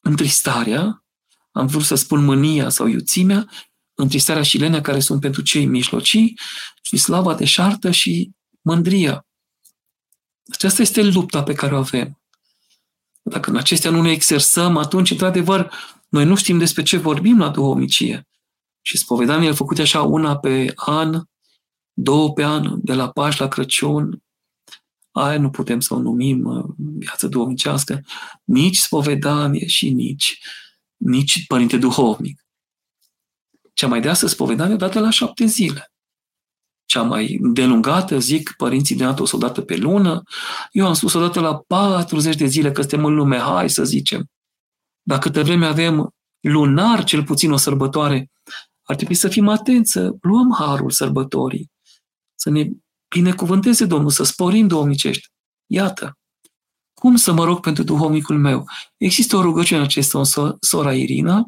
întristarea, am vrut să spun mânia sau iuțimea, întristarea și lenea care sunt pentru cei mijlocii și slava deșartă și mândria. Aceasta este lupta pe care o avem. Dacă în acestea nu ne exersăm, atunci, într-adevăr, noi nu știm despre ce vorbim la duhovnicie. Și spovedaniile făcute așa una pe an, două pe an, de la Paști la Crăciun, aia nu putem să o numim uh, viață duhovnicească, nici spovedanie și nici, nici părinte duhovnic. Cea mai deasă spovedanie dată la șapte zile. Cea mai delungată, zic părinții de o dată pe lună. Eu am spus o dată la 40 de zile că suntem în lume, hai să zicem. Dacă câte vreme avem lunar, cel puțin o sărbătoare, ar trebui să fim atenți, să luăm harul sărbătorii, să ne binecuvânteze Domnul, să sporim duhovnicești. Iată, cum să mă rog pentru duhovnicul meu? Există o rugăciune acestă, sora Irina,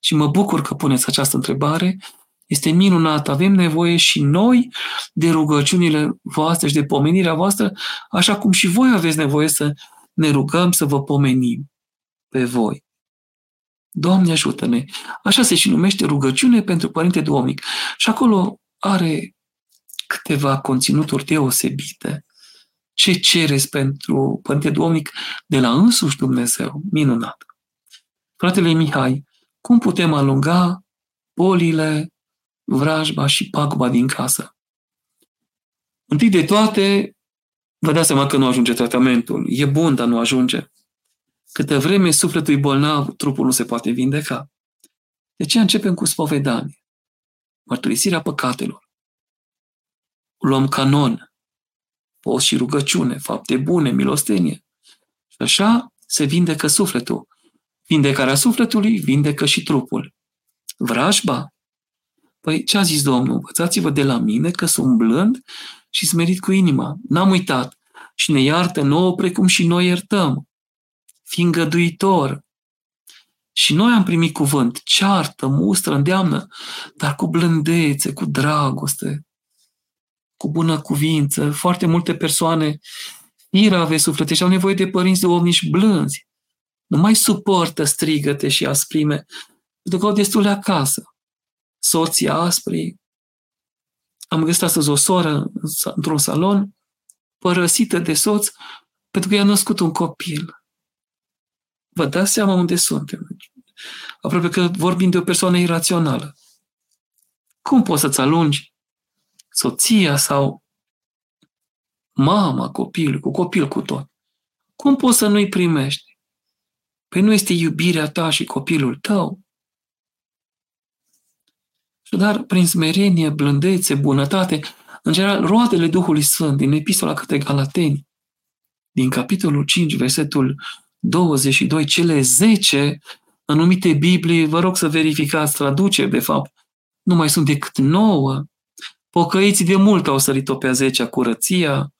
și mă bucur că puneți această întrebare. Este minunat. Avem nevoie și noi de rugăciunile voastre și de pomenirea voastră, așa cum și voi aveți nevoie să ne rugăm să vă pomenim pe voi. Doamne ajută-ne! Așa se și numește rugăciune pentru Părinte Duhovnic. Și acolo are câteva conținuturi deosebite. Ce cereți pentru Părinte Duhovnic de la însuși Dumnezeu? Minunat! Fratele Mihai, cum putem alunga bolile, vrajba și paguba din casă? Întâi de toate, vă dați seama că nu ajunge tratamentul. E bun, dar nu ajunge. Câte vreme sufletul e bolnav, trupul nu se poate vindeca. De ce începem cu spovedanie? Mărturisirea păcatelor. Luăm canon, post și rugăciune, fapte bune, milostenie. Și așa se vindecă sufletul. Vindecarea sufletului vindecă și trupul. Vrajba? Păi ce a zis Domnul? Învățați-vă de la mine că sunt blând și smerit cu inima. N-am uitat. Și ne iartă nouă precum și noi iertăm fi îngăduitor. Și noi am primit cuvânt, ceartă, mustră, îndeamnă, dar cu blândețe, cu dragoste, cu bună cuvință. Foarte multe persoane irave sufletești au nevoie de părinți de omnici blânzi. Nu mai suportă strigăte și asprime, pentru că au destule acasă. Soții aspri. Am găsit astăzi o soră într-un salon, părăsită de soț, pentru că i-a născut un copil. Vă dați seama unde suntem. Aproape că vorbim de o persoană irațională. Cum poți să-ți alungi soția sau mama, copil, cu copil cu tot. Cum poți să nu-i primești? Păi nu este iubirea ta și copilul tău? Dar prin smerenie, blândețe, bunătate, în general, roadele Duhului Sfânt din Epistola către Galateni, din capitolul 5, versetul 22, cele 10 anumite Biblii, vă rog să verificați traduceri, de fapt, nu mai sunt decât 9. Pocăiții de mult au sărit-o pe a 10 curăția,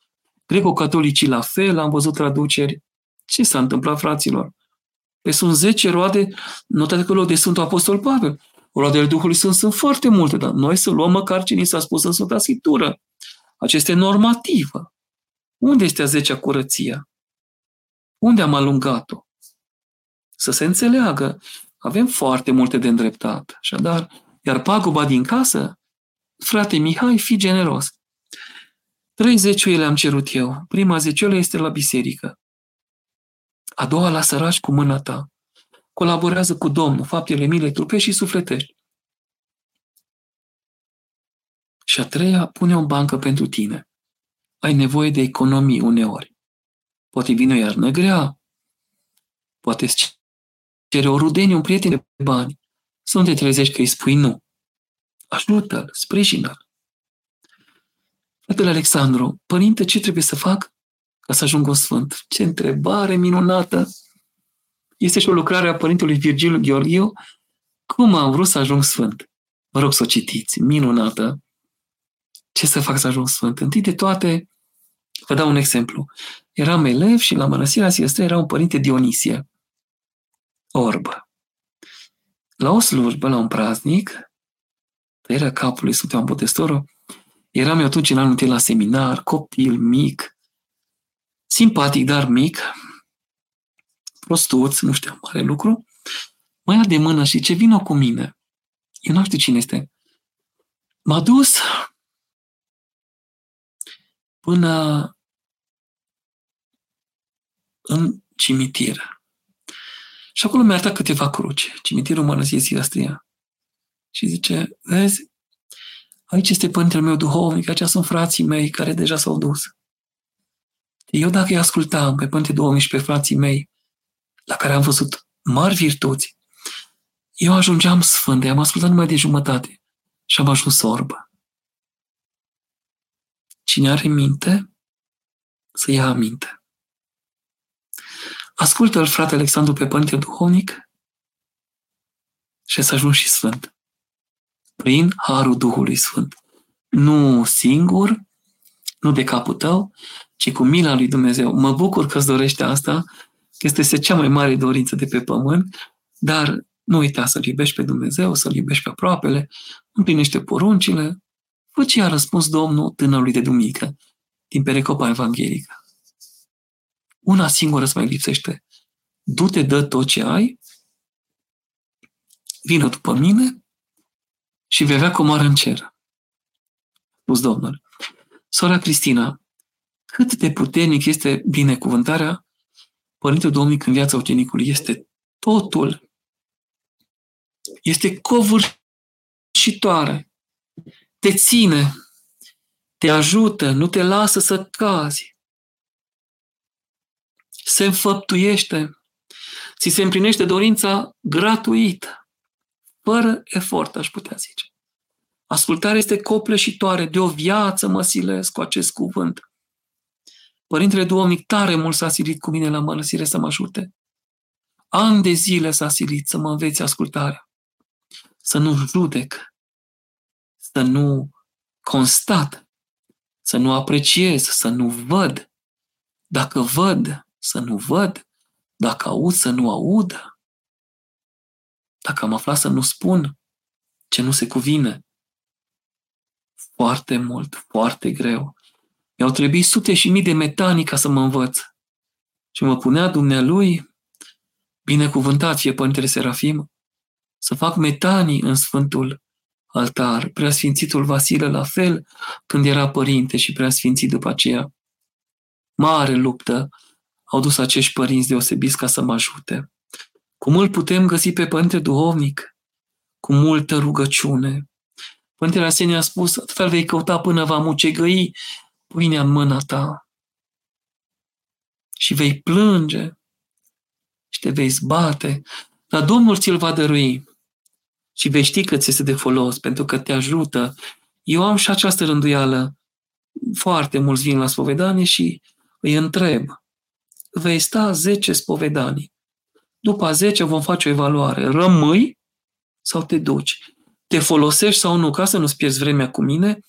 greco-catolicii la fel, am văzut traduceri. Ce s-a întâmplat, fraților? Păi sunt 10 roade notate acolo de Sfântul Apostol Pavel. Roadele Duhului sunt, sunt foarte multe, dar noi să luăm măcar ce ni s-a spus în Sfânta Scriptură. Aceste normativă. Unde este a zecea curăția? Unde am alungat-o? Să se înțeleagă. Avem foarte multe de îndreptat. Așadar, iar paguba din casă, frate Mihai, fi generos. Trei zeciuile am cerut eu. Prima zeciuială este la biserică. A doua la săraci cu mâna ta colaborează cu Domnul, faptele mile trupești și sufletești. Și a treia, pune o bancă pentru tine. Ai nevoie de economii uneori. Poate vine o iarnă grea, poate îți cere o rudenie, un prieten de bani. Să nu te trezești că îi spui nu. Ajută-l, sprijină-l. Fratele Alexandru, părinte, ce trebuie să fac ca să ajung un sfânt? Ce întrebare minunată! Este și o lucrare a Părintelui Virgil Gheorghiu, cum am vrut să ajung sfânt. Vă rog să o citiți, minunată. Ce să fac să ajung sfânt? Întâi de toate, vă dau un exemplu. Eram elev și la Mănăstirea Siestre era un părinte Dionisie, orbă. La o slujbă, la un praznic, tăierea capului Sfântul Botestorul, eram eu atunci în anul întâi la seminar, copil, mic, simpatic, dar mic, prostuț, nu știu, mare lucru, mă ia de mână și ce vină cu mine. Eu nu știu cine este. M-a dus până în cimitir. Și acolo mi-a arătat câteva cruci. Cimitirul Mănăsiei Silastria. Și zice, vezi, aici este părintele meu duhovnic, aceia sunt frații mei care deja s-au dus. Eu dacă îi ascultam pe părinte duhovnic și pe frații mei, la care am văzut mari virtuți, eu ajungeam sfânt, am ascultat numai de jumătate și am ajuns sorbă. Cine are minte, să ia aminte. Ascultă-l, frate Alexandru, pe Părinte Duhovnic și să ajungi și sfânt. Prin Harul Duhului Sfânt. Nu singur, nu de capul tău, ci cu mila lui Dumnezeu. Mă bucur că îți dorește asta este cea mai mare dorință de pe pământ, dar nu uita să-L iubești pe Dumnezeu, să-L iubești pe aproapele, împlinește poruncile, fă ce a răspuns Domnul tânărului de duminică din Pericopa Evanghelică. Una singură îți mai lipsește. Du-te, dă tot ce ai, vină după mine și vei avea comoară în cer. Spus Domnul. Sora Cristina, cât de puternic este binecuvântarea Părintele Domnului în viața ucenicului este totul. Este covârșitoare. Te ține, te ajută, nu te lasă să cazi. Se înfăptuiește, ți se împlinește dorința gratuită, fără efort, aș putea zice. Ascultarea este copleșitoare, de o viață mă silesc cu acest cuvânt. Părintele Duomnic tare mult s-a silit cu mine la mănăsire să mă ajute. Ani de zile s-a silit să mă înveți ascultarea, să nu judec, să nu constat, să nu apreciez, să nu văd. Dacă văd, să nu văd. Dacă aud, să nu aud. Dacă am aflat să nu spun ce nu se cuvine. Foarte mult, foarte greu. Mi-au trebuit sute și mii de metanii ca să mă învăț. Și mă punea dumnealui, binecuvântat fie Părintele Serafim, să fac metanii în Sfântul altar. Preasfințitul Vasile la fel când era părinte și preasfințit după aceea. Mare luptă au dus acești părinți deosebiți ca să mă ajute. Cum îl putem găsi pe Părinte Duhovnic? Cu multă rugăciune. Părintele Arsenie a spus, atât vei căuta până va mucegăi pâinea în mâna ta și vei plânge și te vei zbate, dar Domnul ți-l va dărui și vei ști că ți este de folos, pentru că te ajută. Eu am și această rânduială. Foarte mulți vin la spovedanie și îi întreb, vei sta 10 spovedanii. După a 10 vom face o evaluare. Rămâi sau te duci? Te folosești sau nu? Ca să nu-ți pierzi vremea cu mine,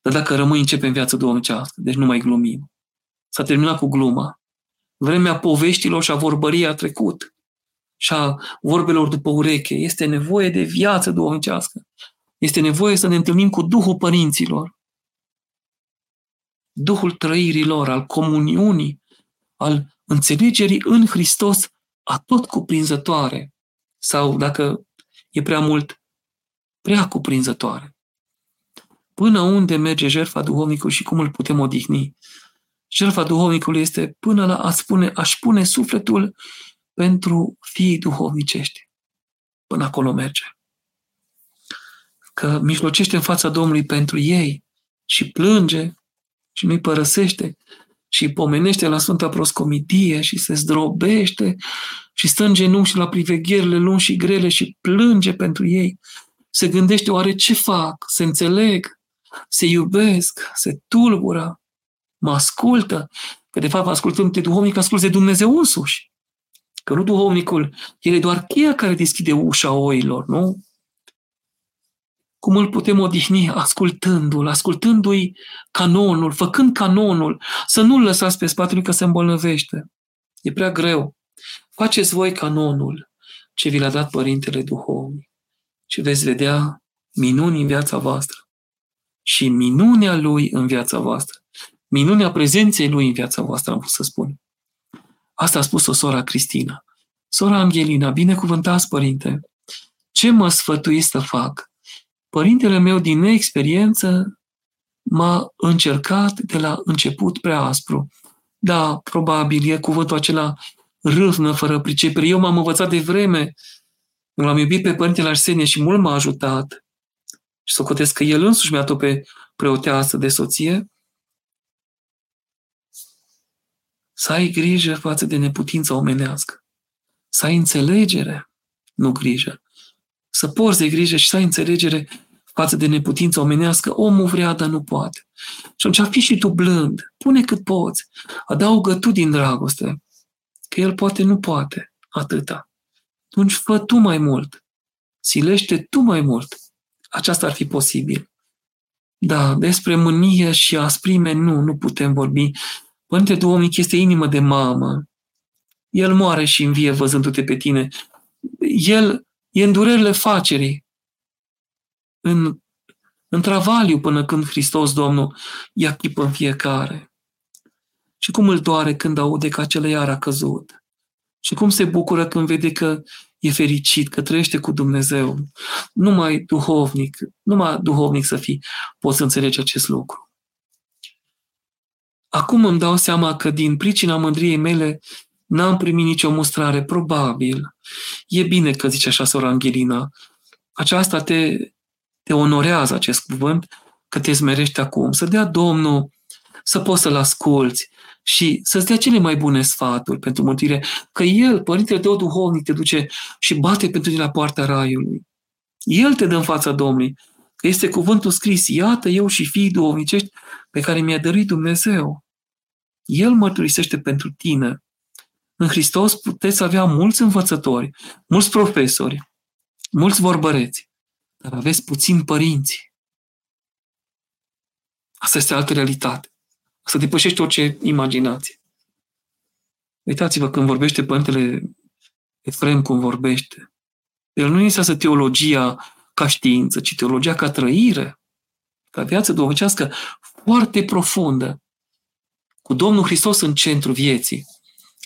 dar dacă rămâi, începe în viață duhovnicească. Deci nu mai glumim. S-a terminat cu gluma. Vremea poveștilor și a vorbării a trecut și a vorbelor după ureche. Este nevoie de viață duhovnicească. Este nevoie să ne întâlnim cu Duhul părinților. Duhul trăirilor, al comuniunii, al înțelegerii în Hristos a tot cuprinzătoare. Sau, dacă e prea mult, prea cuprinzătoare. Până unde merge jertfa duhovnicului și cum îl putem odihni? Jertfa duhovnicului este până la a spune, aș pune sufletul pentru fiii duhovnicești. Până acolo merge. Că mijlocește în fața Domnului pentru ei și plânge și nu-i părăsește și pomenește la Sfânta Proscomitie și se zdrobește și stă în genunchi și la privegherile lungi și grele și plânge pentru ei. Se gândește oare ce fac, se înțeleg, se iubesc, se tulbură, mă ascultă, că de fapt ascultând de duhovnic, ascultă de Dumnezeu însuși. Că nu duhovnicul, el e doar cheia care deschide ușa oilor, nu? Cum îl putem odihni? Ascultându-l, ascultându-i canonul, făcând canonul, să nu-l lăsați pe spatele că se îmbolnăvește. E prea greu. Faceți voi canonul ce vi l-a dat Părintele Duhovnic și veți vedea minuni în viața voastră și minunea Lui în viața voastră. Minunea prezenței Lui în viața voastră, am vrut să spun. Asta a spus-o sora Cristina. Sora Angelina, binecuvântați, părinte, ce mă sfătuiți să fac? Părintele meu, din neexperiență, m-a încercat de la început prea aspru. Da, probabil e cuvântul acela râvnă, fără pricepere. Eu m-am învățat de vreme, l-am iubit pe Părintele Arsenie și mult m-a ajutat. Și să cotesc că el însuși mi-a pe preoteasă de soție, să ai grijă față de neputința omenească, să ai înțelegere, nu grijă, să porți de grijă și să ai înțelegere față de neputința omenească, omul vrea, dar nu poate. Și atunci fi și tu blând, pune cât poți, adaugă tu din dragoste, că el poate, nu poate, atâta. Atunci fă tu mai mult, silește tu mai mult. Aceasta ar fi posibil. Da, despre mânie și asprime nu, nu putem vorbi, Părinte Duhovnic este inimă de mamă. El moare și învie văzându-te pe tine. El e în durerile facerii, în, în travaliu până când Hristos Domnul ia chipă în fiecare. Și cum îl doare când aude că acela iar a căzut. Și cum se bucură când vede că e fericit, că trăiește cu Dumnezeu. Numai duhovnic, numai duhovnic să fii, poți să înțelegi acest lucru. Acum îmi dau seama că din pricina mândriei mele n-am primit nicio mustrare, probabil. E bine că zice așa sora Angelina. Aceasta te, te onorează acest cuvânt, că te smerești acum. Să dea Domnul să poți să-L asculți și să-ți dea cele mai bune sfaturi pentru mântuire, că El, Părintele Tău Duhovnic, te duce și bate pentru tine la poarta Raiului. El te dă în fața Domnului, că este cuvântul scris, iată eu și fii duhovnicești pe care mi-a dăruit Dumnezeu. El mărturisește pentru tine. În Hristos puteți avea mulți învățători, mulți profesori, mulți vorbăreți, dar aveți puțini părinți. Asta este altă realitate. Asta depășește orice imaginație. Uitați-vă când vorbește Părintele Efrem cum vorbește. El nu este teologia ca știință, ci teologia ca trăire, ca viață duhovnicească foarte profundă, cu Domnul Hristos în centru vieții.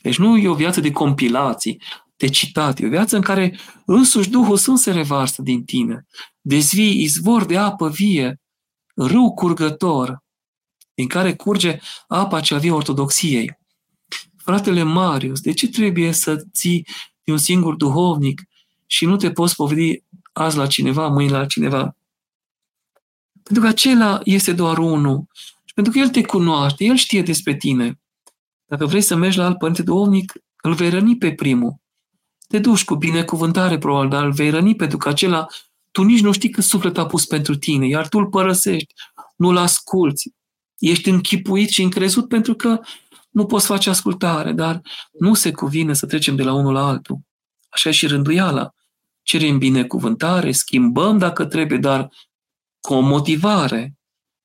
Deci nu e o viață de compilații, de citat, e o viață în care însuși Duhul Sfânt se revarsă din tine, dezvii izvor de apă vie, râu curgător, din care curge apa cea vie ortodoxiei. Fratele Marius, de ce trebuie să ții de un singur duhovnic și nu te poți povedi azi la cineva, mâine la cineva? Pentru că acela este doar unul. Și Și pentru că El te cunoaște, El știe despre tine. Dacă vrei să mergi la alt părinte duhovnic, îl vei răni pe primul. Te duci cu binecuvântare, probabil, dar îl vei răni pentru că acela, tu nici nu știi cât suflet a pus pentru tine, iar tu îl părăsești, nu-l asculți. Ești închipuit și încrezut pentru că nu poți face ascultare, dar nu se cuvine să trecem de la unul la altul. Așa e și rânduiala. Cerem binecuvântare, schimbăm dacă trebuie, dar cu o motivare.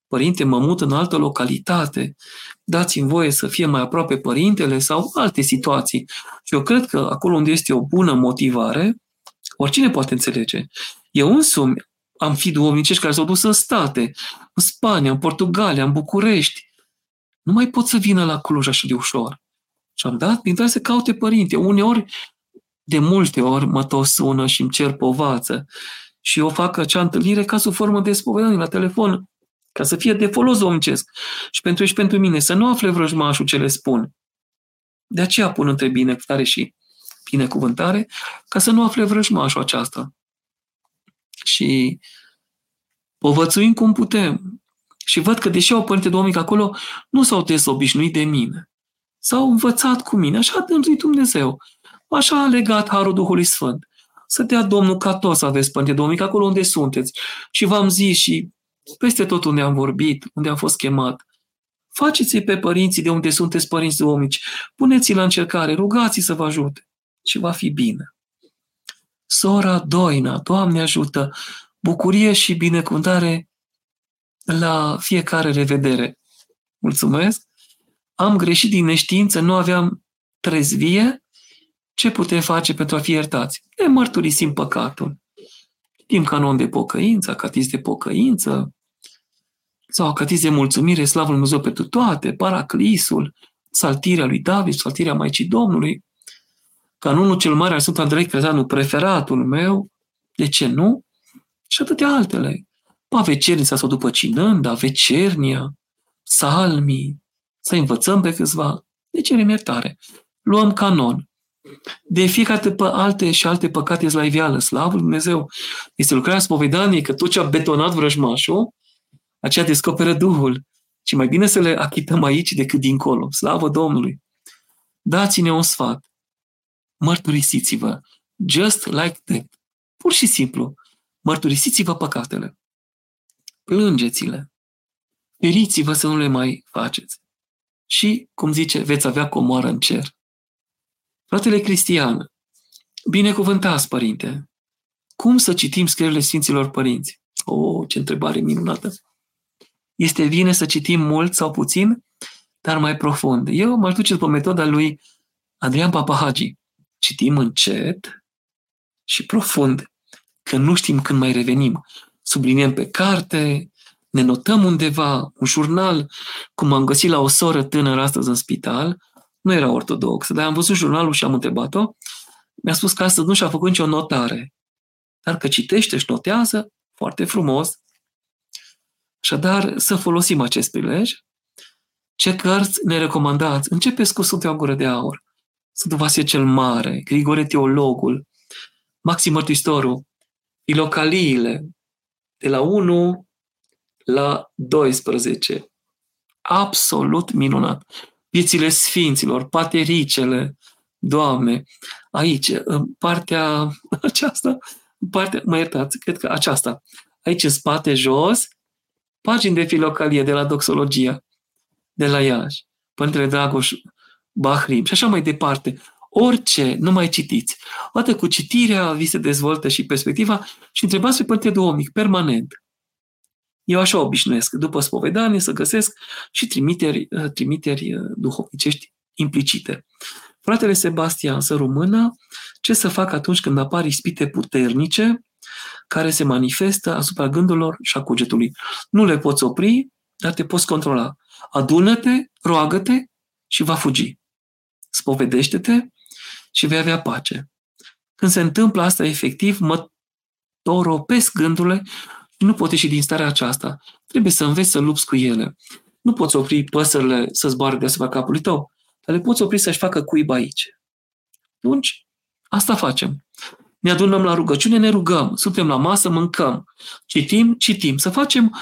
Părinte, mă mut în altă localitate, dați-mi voie să fie mai aproape părintele sau alte situații. Și eu cred că acolo unde este o bună motivare, oricine poate înțelege. Eu însumi am fi duomnicești care s-au dus în state, în Spania, în Portugalia, în București. Nu mai pot să vină la Cluj așa de ușor. Și am dat, prin să caute părinte. Uneori, de multe ori, mă tot sună și îmi cer povață. Și eu fac acea întâlnire ca sub formă de spovedanie la telefon, ca să fie de folos omcesc. Și pentru și pentru mine, să nu afle vrăjmașul ce le spun. De aceea pun între binecuvântare și binecuvântare, ca să nu afle vrăjmașul aceasta. Și povățuim cum putem. Și văd că, deși au părinte Domnic acolo, nu s-au dezobișnuit de mine. S-au învățat cu mine. Așa a dântuit Dumnezeu. Așa a legat Harul Duhului Sfânt. Să dea Domnul ca toți să aveți Părinte Domnic acolo unde sunteți. Și v-am zis și peste tot unde am vorbit, unde am fost chemat. Faceți-i pe părinții de unde sunteți părinți domnici. Puneți-i la încercare, rugați să vă ajute și va fi bine. Sora Doina, Doamne ajută, bucurie și binecuvântare la fiecare revedere. Mulțumesc! Am greșit din neștiință, nu aveam trezvie. Ce putem face pentru a fi iertați? Ne mărturisim păcatul. Din canon de pocăință, catis de pocăință, sau catis de mulțumire, slavă Lui Dumnezeu pentru toate, paraclisul, saltirea lui David, saltirea Maicii Domnului, canonul cel mare al Sfânt Andrei Crezanu, preferatul meu, de ce nu? Și atâtea altele. Pavecernița sau după cinânda, vecernia, salmii, să învățăm pe câțiva. De ce iertare? Luăm canon. De fiecare dată alte și alte păcate la iveală. Slavă Lui Dumnezeu! Este lucrarea spovedaniei că tot ce a betonat vrăjmașul, aceea descoperă Duhul. Și mai bine să le achităm aici decât dincolo. Slavă Domnului! Dați-ne un sfat. Mărturisiți-vă. Just like that. Pur și simplu. Mărturisiți-vă păcatele. Plângeți-le. Feriți-vă să nu le mai faceți. Și, cum zice, veți avea comoară în cer. Fratele Cristian, binecuvântați, părinte. Cum să citim scrierile Sfinților Părinți? O, oh, ce întrebare minunată! Este bine să citim mult sau puțin, dar mai profund. Eu m-aș duce după metoda lui Adrian Papahagi. Citim încet și profund, că nu știm când mai revenim. Subliniem pe carte, ne notăm undeva, un jurnal, cum am găsit la o soră tânără astăzi în spital, nu era ortodoxă, dar am văzut jurnalul și am întrebat-o, mi-a spus că astăzi nu și-a făcut nicio notare, dar că citește și notează, foarte frumos. Așadar, să folosim acest prilej. Ce cărți ne recomandați? Începeți cu Sfântul Gură de Aur, Sfântul Vasie cel Mare, Grigore Teologul, Maxim Mărturistorul, Ilocaliile, de la 1 la 12. Absolut minunat. Viețile sfinților, patericele, Doamne, aici, în partea aceasta, în partea, mă iertați, cred că aceasta, aici în spate, jos, pagini de filocalie de la doxologia, de la Iași, Părintele Dragoș Bahrim și așa mai departe. Orice, nu mai citiți. Odată cu citirea vi se dezvoltă și perspectiva și întrebați pe Părintele Duhovnic, permanent. Eu așa obișnuiesc, după spovedanie, să găsesc și trimiteri, uh, trimiteri uh, duhovnicești implicite. Fratele Sebastian să rumână ce să fac atunci când apar ispite puternice care se manifestă asupra gândurilor și a cugetului. Nu le poți opri, dar te poți controla. Adună-te, roagă-te și va fugi. Spovedește-te și vei avea pace. Când se întâmplă asta efectiv, mă toropesc gândurile nu poți ieși din starea aceasta. Trebuie să înveți să lupți cu ele. Nu poți opri păsările să zboare deasupra capului tău, dar le poți opri să-și facă cuib aici. Atunci, asta facem. Ne adunăm la rugăciune, ne rugăm. Suntem la masă, mâncăm. Citim, citim. Să facem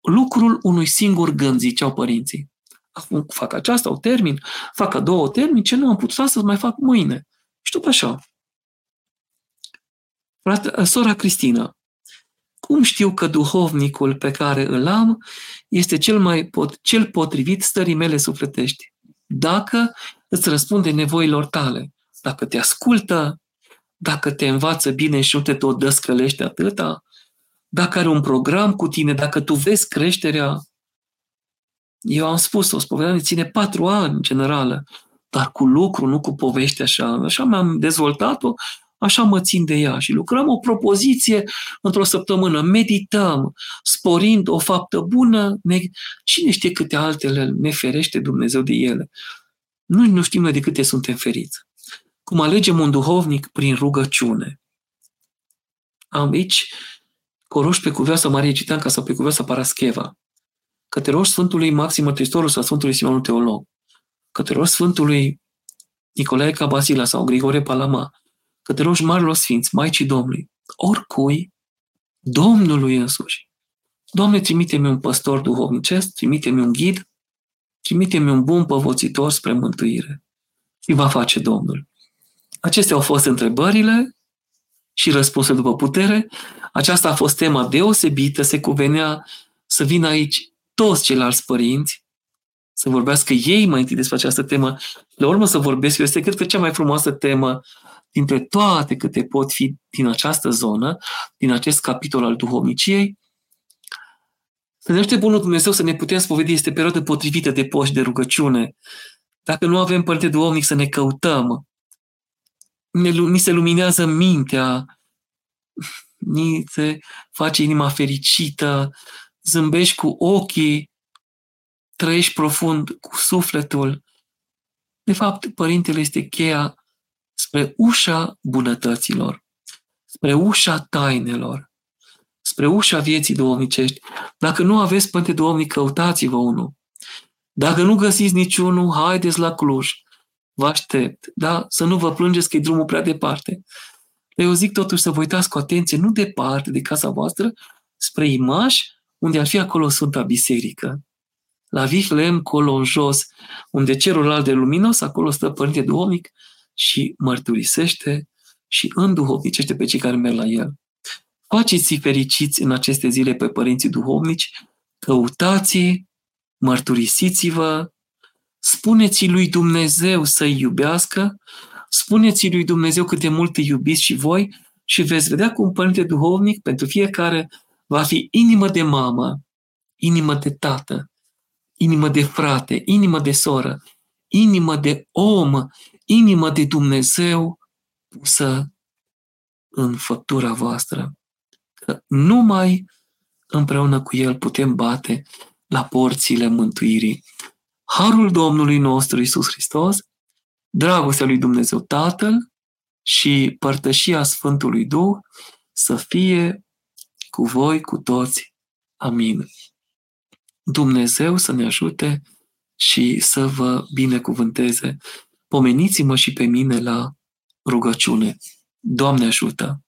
lucrul unui singur gând, ziceau părinții. Acum fac aceasta, o termin, fac a doua, o termin, ce nu am putut astăzi, mai fac mâine. Și tot așa. Frate, sora Cristina, cum știu că duhovnicul pe care îl am este cel mai pot, cel potrivit stării mele sufletești? Dacă îți răspunde nevoilor tale, dacă te ascultă, dacă te învață bine și nu te tot dăscălește atâta, dacă are un program cu tine, dacă tu vezi creșterea, eu am spus-o, spovedanie ține patru ani în generală, dar cu lucru, nu cu povești așa. Așa mi-am dezvoltat-o, așa mă țin de ea și lucrăm o propoziție într-o săptămână, medităm, sporind o faptă bună, ne, cine știe câte altele ne ferește Dumnezeu de ele. Noi nu știm noi de câte suntem feriți. Cum alegem un duhovnic prin rugăciune. Am aici coroși pe cuvioasa Marie Citanca sau pe cuvioasa Parascheva. Că te rogi Sfântului Maxim Tristorul sau Sfântului Simonul Teolog. Că te rogi Sfântului Nicolae Cabasila sau Grigore Palama că te rogi marilor sfinți, Maicii Domnului, oricui, Domnului însuși. Doamne, trimite-mi un păstor duhovnicesc, trimite-mi un ghid, trimite-mi un bun păvățitor spre mântuire. Și va face Domnul. Acestea au fost întrebările și răspunsul după putere. Aceasta a fost tema deosebită, se cuvenea să vină aici toți ceilalți părinți, să vorbească ei mai întâi despre această temă, la urmă să vorbesc eu. Este, cred că, cea mai frumoasă temă dintre toate câte pot fi din această zonă, din acest capitol al duhovniciei, să ne Bunul Dumnezeu să ne putem spovedi, este perioadă potrivită de poști de rugăciune. Dacă nu avem Părinte Duhovnic, să ne căutăm. Ne, ni se luminează mintea, ni se face inima fericită, zâmbești cu ochii, trăiești profund cu sufletul. De fapt, Părintele este cheia spre ușa bunătăților, spre ușa tainelor, spre ușa vieții duhovnicești. Dacă nu aveți Părinte Duhovnic, căutați-vă unul. Dacă nu găsiți niciunul, haideți la Cluj. Vă aștept. Da? Să nu vă plângeți că e drumul prea departe. Eu zic totuși să vă uitați cu atenție, nu departe de casa voastră, spre Imaș, unde ar fi acolo Sfânta Biserică. La Vihlem, colo în jos, unde cerul alt de luminos, acolo stă Părinte Duhovnic, și mărturisește și înduhovnicește pe cei care merg la el. Faceți-i fericiți în aceste zile pe părinții duhovnici, căutați mărturisiți-vă, spuneți lui Dumnezeu să-i iubească, spuneți lui Dumnezeu cât de mult îi iubiți și voi și veți vedea cum Părinte Duhovnic pentru fiecare va fi inimă de mamă, inimă de tată, inimă de frate, inimă de soră, inimă de om, inimă de Dumnezeu pusă în făptura voastră. Că numai împreună cu El putem bate la porțile mântuirii. Harul Domnului nostru Isus Hristos, dragostea lui Dumnezeu Tatăl și părtășia Sfântului Duh să fie cu voi, cu toți. Amin. Dumnezeu să ne ajute și să vă binecuvânteze pomeniți-mă și pe mine la rugăciune. Doamne ajută!